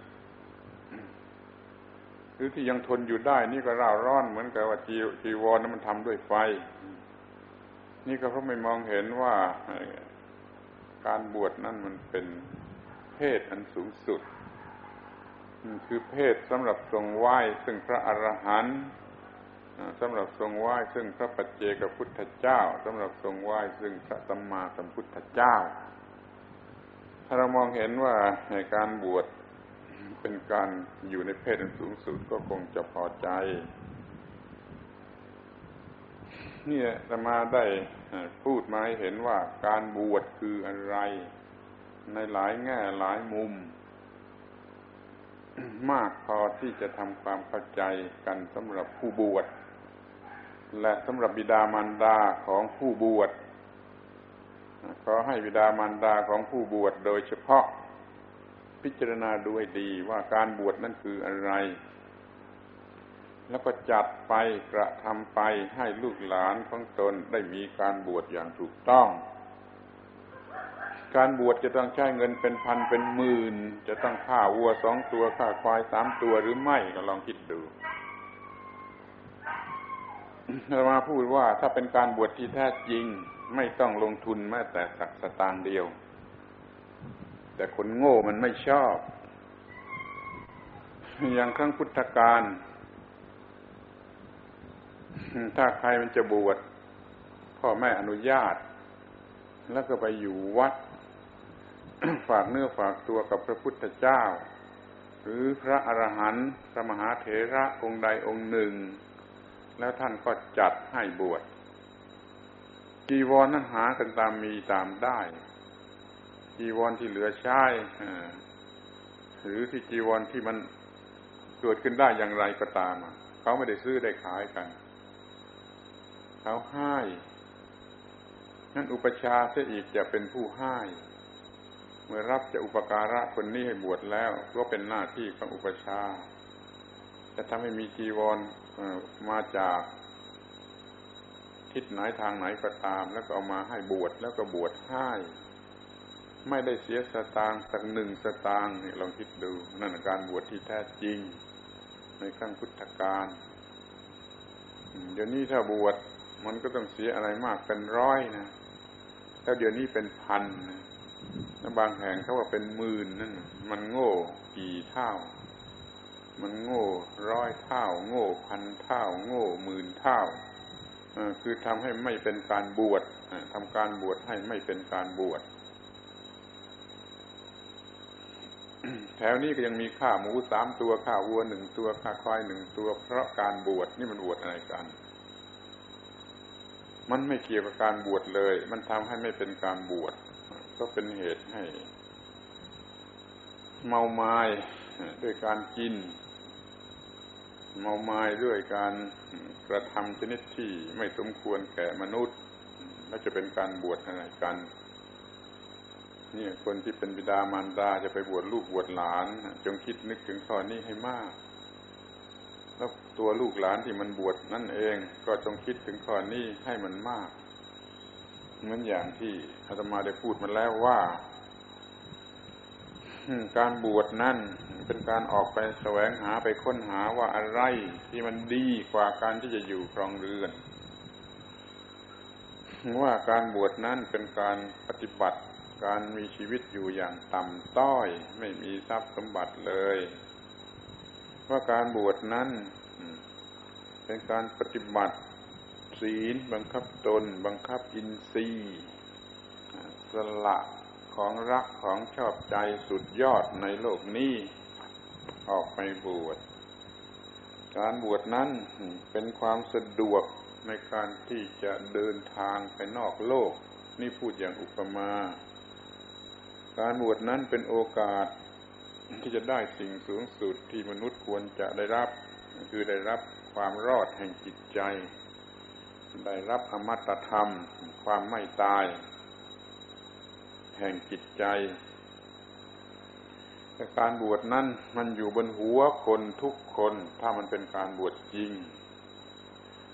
Speaker 1: หรือที่ยังทนอยู่ได้ นี่ก็ร่าร้อนเหมือนกับว่าจีจีวรนั้นมันทำด้วยไฟ นี่ก็เพราะไม่มองเห็นว่าการบวชนั่นมันเป็นเพศอันสูงสุด คือเพศสำหรับทรงไหว้ซึ่งพระอรหันต์สำหรับทรงไหว้ซึ่งพระปัจเจกพุทธเจ้าสำหรับทรงไหว้ซึ่งพระสัมมาสัมพุทธเจ้า ถ้าเรามองเห็นว่าในการบวชเป็นการอยู่ในเพศอันสูงสุดก็คงจะพอใจนี่จะมาได้พูดมาให้เห็นว่าการบวชคืออะไร ในหลายแง่หลายมุม มากพอที่จะทำความเข้าใจกันสำหรับผู้บวชและสำหรับบิดามารดาของผู้บวชขอให้บิดามารดาของผู้บวชโดยเฉพาะพิจารณาดูให้ดีว่าการบวชนั่นคืออะไร แล้วก็จัดไปกระทำไปให้ลูกหลานของตนได้มีการบวชอย่างถูกต้อง การบวชจะต้องใช้เงินเป็นพันเป็นหมื่น จะต้องฆ่าวัวสองตัวฆ่าควายสามตัวหรือไม่ก็ลองคิดดูเรามาพูดว่าถ้าเป็นการบวชที่แท้จริง ไม่ต้องลงทุนแม้แต่สักสตางค์เดียว แต่คนโง่มันไม่ชอบ อย่างครั้งพุทธกาลถ้าใครมันจะบวชพ่อแม่อนุญาต แล้วก็ไปอยู่วัด ฝากเนื้อฝากตัวกับพระพุทธเจ้า หรือพระอรหันต์พระมหาเถระองค์ใดองค์หนึ่ง แล้วท่านก็จัดให้บวชจีวรนั้นหากันตามมีตามได้จีวรที่เหลือใช้หรือที่จีวรที่มันเกิดขึ้นได้อย่างไรก็ตามเขาไม่ได้ซื้อได้ขายกัน เขาให้นั่นอุปชาเสียอีกจะเป็นผู้ให้ เมื่อรับจะอุปการะคนนี้ให้บวชแล้ว ก็เป็นหน้าที่ของอุปชา จะทำให้มีจีวรมาจากทิศไหนทางไหนก็ตาม แล้วก็เอามาให้บวชแล้วก็บวชให้ไม่ได้เสียสตางค์สักหนึ่งสตางค์นี่ลองคิดดูนั่นการบวชที่แท้จริง ในครั้งพุทธกาลเดี๋ยวนี้ถ้าบวชมันก็ต้องเสียอะไรมากเป็นร้อยนะแล้วเดี๋ยวนี้เป็นพันนะ บางแห่งเขาว่าเป็นหมื่นนั่นมันโง่กี่เท่า มันโง่ร้อยเท่า โง่พันเท่า โง่หมื่นเท่าคือทำให้ไม่เป็นการบวชทำการบวชให้ไม่เป็นการบวชแถวนี้ก็ยังมีข้าหมูสามตัวข้าวัวหนึ่งตัวข้าควายหนึ่งตัว เพราะการบวชนี่มันบวชอะไรกัน มันไม่เกี่ยวกับการบวชเลย มันทำให้ไม่เป็นการบวช ก็เป็นเหตุให้ เมาไม้ด้วยการกิน เมาไม้ด้วยการกระทำชนิดที่ไม่สมควรแก่มนุษย์แล้วจะเป็นการบวชอะไรกันนี่คนที่เป็นบิดามารดาจะไปบวชลูกบวชหลาน จงคิดนึกถึงข้อนี้ให้มาก แล้วตัวลูกหลานที่มันบวชนั่นเอง ก็จงคิดถึงข้อนี้ให้มันมาก เหมือนอย่างที่อาตมาได้พูดมาแล้วว่าการบวชนั่นเป็นการออกไปแสวงหาไปค้นหาว่าอะไรที่มันดีกว่าการที่จะอยู่ครองเรือน ว่าการบวชนั่นเป็นการปฏิบัติการมีชีวิตอยู่อย่างต่ำต้อย ไม่มีทรัพย์สมบัติเลย ว่าการบวชนั้นเป็นการปฏิบัติ ศีล บังคับตน บังคับอินทรีย์สละของรักของชอบใจสุดยอดในโลกนี้ ออกไปบวช การบวชนั้นเป็นความสะดวกในการที่จะเดินทางไปนอกโลก นี่พูดอย่างอุปมา การบวชนั้นเป็นโอกาสที่จะได้สิ่งสูงสุดที่มนุษย์ควรจะได้รับ คือได้รับความรอดแห่งจิตใจ ได้รับอมตะธรรม ความไม่ตาย แห่งจิตใจแต่การบวชนั้นมันอยู่บนหัวคนทุกคน ถ้ามันเป็นการบวชจริง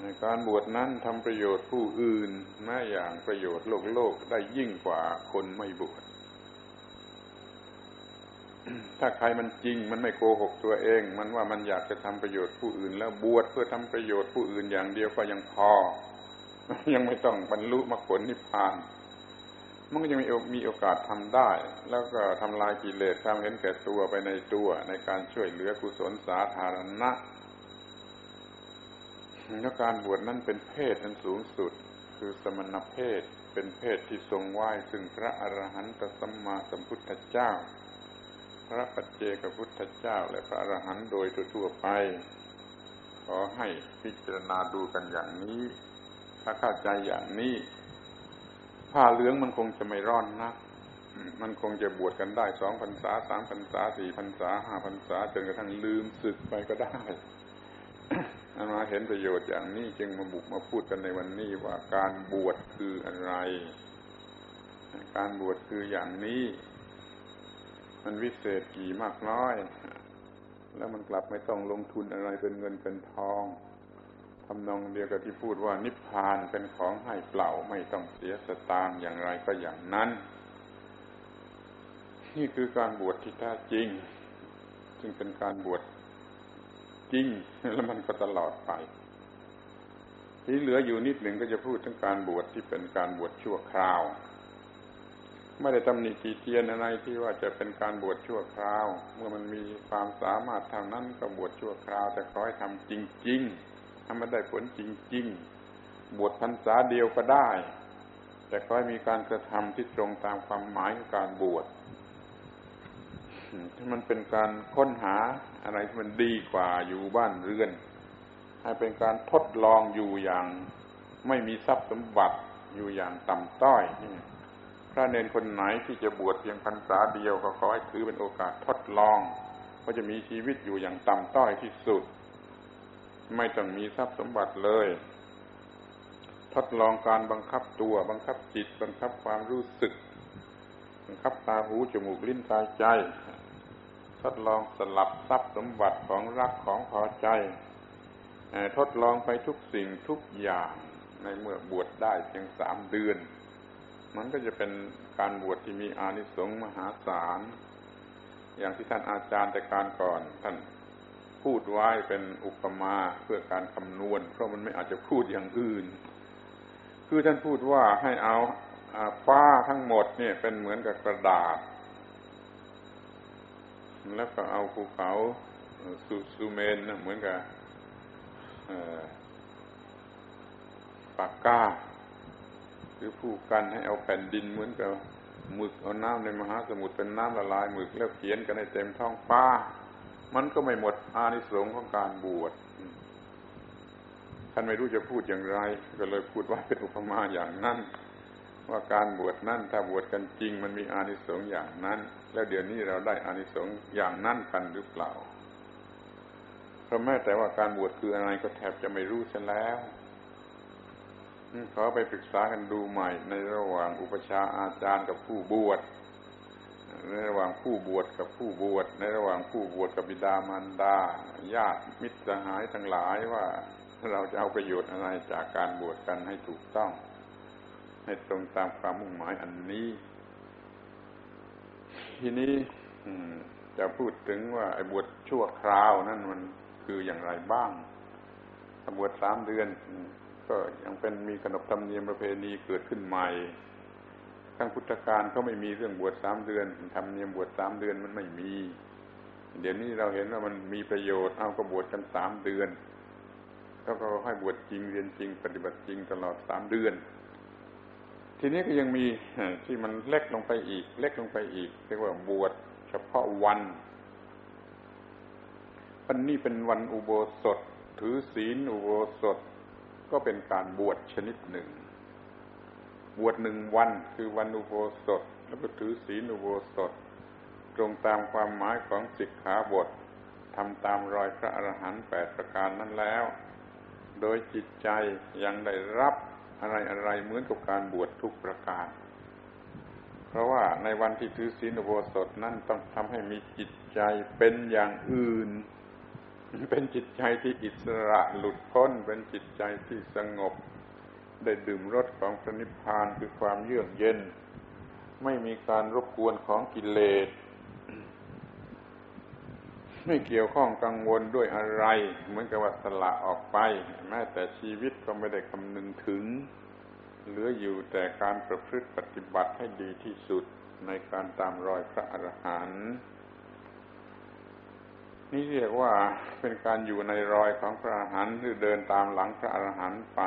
Speaker 1: ในการบวชนั้นทำประโยชน์ผู้อื่นแม้อย่างประโยชน์โลกโลกได้ยิ่งกว่าคนไม่บวชถ้าใครมันจริงมันไม่โกหกตัวเอง มันว่ามันอยากจะทำประโยชน์ผู้อื่น แล้วบวชเพื่อทำประโยชน์ผู้อื่นอย่างเดียวก็ยังพอ ยังไม่ต้องบรรลุมรรคผลนิพพาน มันก็ยังมีมีโอกาสทำได้ แล้วก็ทำลายกิเลสความเห็นแก่ตัวไปในตัวในการช่วยเหลือกุศลสาธารณะแล้วการบวชนั้นเป็นเพศอันสูงสุด คือสมณเพศเป็นเพศที่ทรงไหว้ซึ่งพระอรหันตสัมมาสัมพุทธเจ้า พระปัจเจกพุทธเจ้า และพระอรหันต์โดยทั่วไป ขอให้พิจารณาดูกันอย่างนี้ ถ้าเข้าใจอย่างนี้ ผ้าเหลืองมันคงจะไม่ร้อนนักมันคงจะบวชกันได้สองพรรษาสามพรรษาสี่พรรษาห้าพรรษาจนกระทั่งลืมศึกไปก็ได้อามาเห็นประโยชน์อย่างนี้จึงมาบุกมาพูดกันในวันนี้ว่าการบวชคืออะไร การบวชคืออย่างนี้ มันวิเศษกี่มากน้อย แล้วมันกลับไม่ต้องลงทุนอะไรเป็นเงินเป็นทองำนองเดียวกับที่พูดว่านิพพานเป็นของให้เปล่าไม่ต้องเสียสตางค์อย่างไรก็อย่างนั้น นี่คือการบวชที่แท้จริง ซึ่งเป็นการบวชจริง แล้วมันก็ตลอดไป ที่เหลืออยู่นิดหนึ่งก็จะพูดถึงการบวชที่เป็นการบวชชั่วคราว ไม่ได้ตำหนิตีเตียนอะไรที่ว่าจะเป็นการบวชชั่วคราว เมื่อมันมีความสามารถเท่านั้นก็บวชชั่วคราว แต่ขอให้ทำจริง ๆ ทำมาได้ผลจริง ๆ บวชพรรษาเดียวก็ได้ แต่ขอให้มีการกระทำที่ตรงตามความหมายของการบวชถ้ามันเป็นการค้นหาอะไรที่มันดีกว่าอยู่บ้านเรือน ให้เป็นการทดลองอยู่อย่างไม่มีทรัพย์สมบัติอยู่อย่างต่ำต้อยพระเนนคนไหนที่จะบวชเพียงพรรษาเดียวก็ขอให้ถือเป็นโอกาสทดลองว่าจะมีชีวิตอยู่อย่างต่ำต้อยที่สุด ไม่ต้องมีทรัพย์สมบัติเลย ทดลองการบังคับตัว บังคับจิต บังคับความรู้สึก บังคับตาหูจมูกลิ้นกายใจ ทดลองสลับทรัพย์สมบัติของรักของพอใจ ทดลองไปทุกสิ่งทุกอย่าง ในเมื่อบวชได้เพียงสามเดือน มันก็จะเป็นการบวชที่มีอานิสงส์มหาศาล อย่างที่ท่านอาจารย์แต่การก่อนท่าน พูดไว้เป็นอุปมาเพื่อการคำนวณ เพราะมันไม่อาจจะพูดอย่างอื่น คือท่านพูดว่าให้เอาฟ้าทั้งหมดเนี่ยเป็นเหมือนกับกระดาษ แล้วก็เอาภูเขาสุซูเมนเหมือนกับปากกาหรือผู้กันให้เอาแผ่นดินเหมือนกับหมึกเอาน้ำในมหาสมุทรเป็นน้ำละลายหมึกแล้วเขียนกันให้เต็มท้องฟ้า มันก็ไม่หมดอานิสงส์ของการบวชท่านไม่รู้จะพูดอย่างไร ก็เลยพูดว่าเป็นอุปมาอย่างนั้น ว่าการบวชนั่นถ้าบวชกันจริง มันมีอานิสงส์อย่างนั้น แล้วเดี๋ยวนี้เราได้อานิสงส์อย่างนั้นกันหรือเปล่าเพราะแม้แต่ว่าการบวชคืออะไรก็แทบจะไม่รู้ซะแล้วขอไปปรึกษากันดูใหม่ในระหว่างอุปชาอาจารย์กับผู้บวช ในระหว่างผู้บวชกับผู้บวชในระหว่างผู้บวชกับบิดามารดา ญาติมิตรสหายทั้งหลายว่าเราจะเอาประโยชน์อะไรจากการบวชกันให้ถูกต้อง ให้ตรงตามความมุ่งหมายอันนี้ ทีนี้จะพูดถึงว่าไอ้บวชชั่วคราวนั่นมันคืออย่างไรบ้างบวชสามเดือน ก็ยังเป็นมีขนบธรรมเนียมประเพณีเกิดขึ้นใหม่ ทั้งพุทธการเขาไม่มีเรื่องบวชสามเดือนธรรมเนียมบวชสามเดือนมันไม่มี เดี๋ยวนี้เราเห็นว่ามันมีประโยชน์เอาก็บวชกันสามเดือนแล้วก็ให้บวชจริงเรียนจริง ปฏิบัติจริงตลอดสามเดือน ทีนี้ก็ยังมีที่มันเล็กลงไปอีก เล็กลงไปอีกเรียกว่าบวชเฉพาะวันวันนี้เป็นวันอุโบสถ ถือศีลอุโบสถ ก็เป็นการบวชชนิดหนึ่ง บวชหนึ่งวันคือวันอุโบสถ แล้วก็ถือศีลอุโบสถ ตรงตามความหมายของสิกขาบททำตามรอยพระอรหันต์แปดประการนั้นแล้ว โดยจิตใจยังได้รับอะไรอะไรเหมือนกับการบวชทุกประการ เพราะว่าในวันที่ถือศีลอุโบสถนั้นต้องทำให้มีจิตใจเป็นอย่างอื่น เป็นจิตใจที่อิสระหลุดพ้นเป็นจิตใจที่สงบ ได้ดื่มรสของพระนิพพานคือความเยือกเย็น ไม่มีการรบกวนของกิเลส ไม่เกี่ยวข้องกังวลด้วยอะไร เหมือนกับว่าสละออกไป แม้แต่ชีวิตก็ไม่ได้คำนึงถึง เหลืออยู่แต่การประพฤติปฏิบัติให้ดีที่สุดในการตามรอยพระอรหันต์นี่เรียกว่าเป็นการอยู่ในรอยของพระอรหันต์หรือเดินตามหลังพระอรหันต์ไป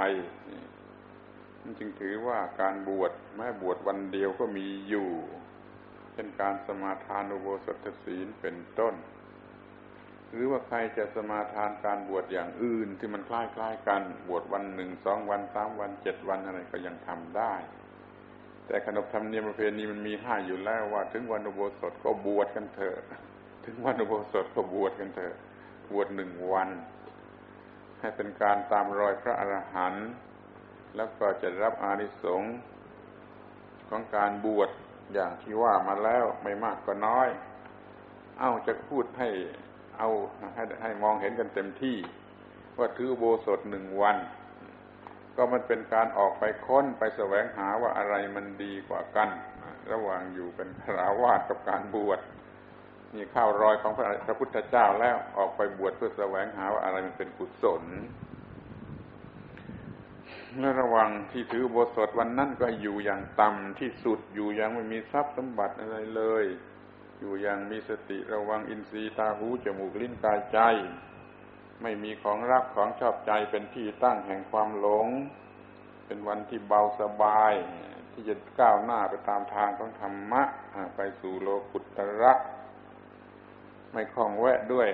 Speaker 1: มันจึงถือว่าการบวชแม้บวชวันเดียวก็มีอยู่เป็นการสมาทานอุโบสถศีลเป็นต้น หรือว่าใครจะสมาทานการบวชอย่างอื่นที่มันคล้ายๆกันบวชวันหนึ่งสองวันสามวันเจ็ดวันอะไรก็ยังทำได้ แต่ขนบธรรมเนียมประเพณีมันมีห้าอยู่แล้วว่า ถึงวันอุโบสถก็บวชกันเถอะถึงวันอุโบสถก็บวชกันเถอะบวชหนึ่งวัน ให้เป็นการตามรอยพระอรหันต์ แล้วก็จะรับอานิสงส์ของการบวชอย่างที่ว่ามาแล้วไม่มากก็น้อย เอ้าจะพูดให้เอาให้ให้มองเห็นกันเต็มที่ ว่าถือโบสถหนึ่งวัน ก็มันเป็นการออกไปค้นไปแสวงหาว่าอะไรมันดีกว่ากัน ระหว่างอยู่เป็นคราวาสกับการบวชมีข้าวรอยของพระพุทธเจ้าแล้วออกไปบวชเพื่อแสวงหาว่าอะไรมันเป็นกุศล และระวังที่ถือโบสถวันนั้นก็อยู่อย่างต่ำที่สุดอยู่อย่างไม่มีทรัพย์สมบัติอะไรเลย อยู่อย่างมีสติระวังอินทรีย์ตาหูจมูกลิ้นกายใจ ไม่มีของรักของชอบใจเป็นที่ตั้งแห่งความหลง เป็นวันที่เบาสบาย ที่จะก้าวหน้าไปตามทางของธรรมะ ไปสู่โลกุตระไม่คล้องแวะด้วย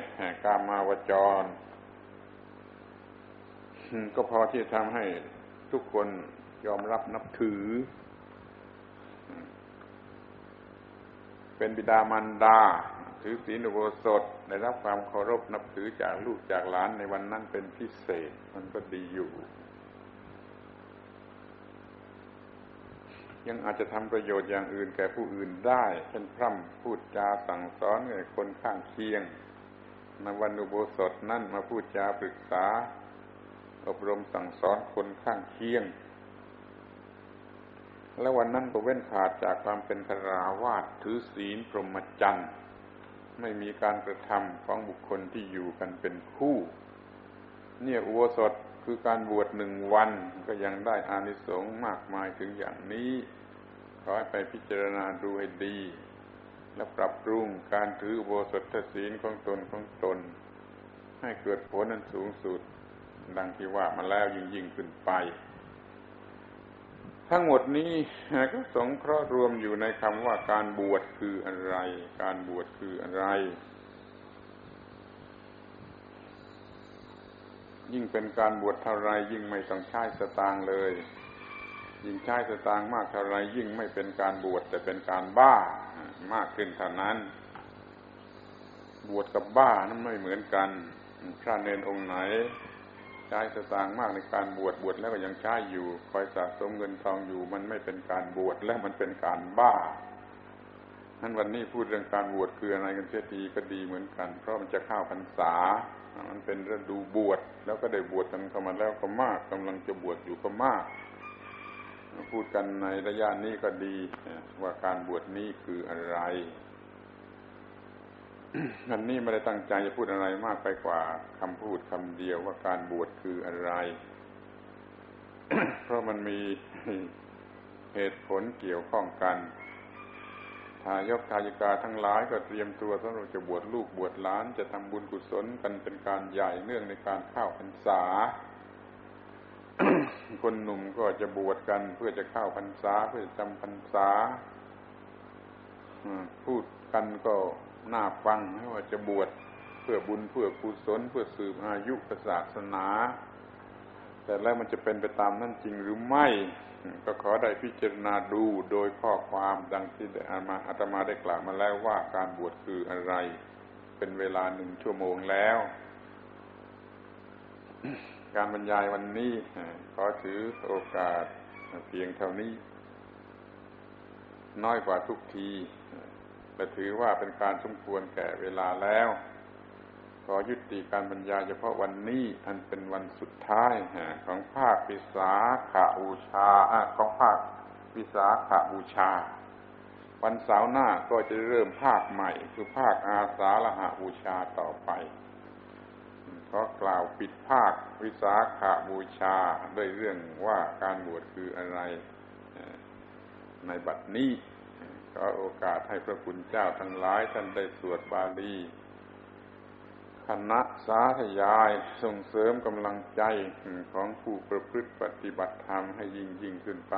Speaker 1: กามาวจร ก็พอที่จะทำให้ ทุกคนยอมรับนับถือ เป็นบิดามารดา ถือศีลอุโบสถได้รับความเคารพนับถือจากลูกจากหลานในวันนั้นเป็นพิเศษมันก็ดีอยู่ ยังอาจจะทำประโยชน์อย่างอื่นแก่ผู้อื่นได้เช่นพร่ำพูดจาสั่งสอนแก่คนข้างเคียงในวันอุโบสถนั่นมาพูดจาปรึกษา อบรมสั่งสอนคนข้างเคียง และวันนั้นก็เว้นขาดจากความเป็นคราวาสถือศีลพรหมจรรย์ไม่มีการกระทำของบุคคลที่อยู่กันเป็นคู่ เนี่ยอุโบสถคือการบวชหนึ่งวันก็ยังได้อานิสงส์มากมายถึงอย่างนี้ ขอให้ไปพิจารณาดูให้ดี และปรับปรุงการถืออุโบสถศีลของตนของตน ให้เกิดผลนั้นสูงสุด ดังที่ว่ามาแล้วยิ่งยิ่งขึ้นไป ทั้งหมดนี้ก็สงเคราะห์รวมอยู่ในคำว่าการบวชคืออะไร การบวชคืออะไร ยิ่งเป็นการบวชเท่าไรยิ่งไม่ต้องใช้สตางเลย ยิ่งใช้สตางมากเท่าไรยิ่งไม่เป็นการบวชแต่เป็นการบ้ามากขึ้นเท่านั้น บวชกับบ้านั้นไม่เหมือนกันพระเนนองค์ไหน ช้สตางค์มากในการบวชบวชแล้วก็ยังใช้อยู่ คอยสะสมเงินทองอยู่ มันไม่เป็นการบวชและมันเป็นการบ้าท่านวันนี้พูดเรื่องการบวชคืออะไรกันเสียทีก็ดีเหมือนกัน เพราะมันจะเข้าพรรษา มันเป็นฤดูบวชแล้วก็ได้บวชกันเข้ามาแล้วก็มากกำลังจะบวชอยู่ก็มาก พูดกันในระยะนี้ก็ดีว่าการบวชนี้คืออะไร อันนี้ไม่ได้ตั้งใจจะพูดอะไรมากไปกว่าคำพูดคำเดียวว่าการบวชคืออะไร เพราะมันมีเหตุผลเกี่ยวข้องกัน ทายกทายิกาทั้งหลายก็เตรียมตัวสำหรับจะบวชลูกบวชหลาน จะทำบุญกุศลกันเป็นการใหญ่เนื่องในการเข้าพรรษา คนหนุ่มก็จะบวชกันเพื่อจะเข้าพรรษา เพื่อจำพรรษาพูดกันก็ น่าฟังไม่ว่าจะบวชเพื่อบุญเพื่อกุศลเพื่อสืบอายุศาสนา แต่แล้วมันจะเป็นไปตามนั่นจริงหรือไม่ ก็ขอได้พิจารณาดูโดยข้อความดังที่อามาอาตมาได้กล่าวมาแล้วว่าการบวชคืออะไร เป็นเวลาหนึ่งชั่วโมงแล้ว การบรรยายวันนี้ขอถือโอกาสเพียงเท่านี้ น้อยกว่าทุกที แต่ถือว่าเป็นการสมควรแก่เวลาแล้ว ขอยุติการบรรยายเฉพาะวันนี้ อันเป็นวันสุดท้ายของภาควิสาขาบูชาของภาควิสาขาบูชา วันเสาร์หน้าก็จะเริ่มภาคใหม่ คือภาคอาสาฬหาบูชาต่อไปขอกล่าวปิดภาควิสาขาบูชาด้วยเรื่องว่าการบวชคืออะไรในบัดนี้ ขอโอกาสให้พระคุณเจ้าทั้งหลายท่านได้สวดบาลีคณะสาธยายส่งเสริมกำลังใจของผู้ประพฤติปฏิบัติธรรมให้ยิ่งยิ่งขึ้นไป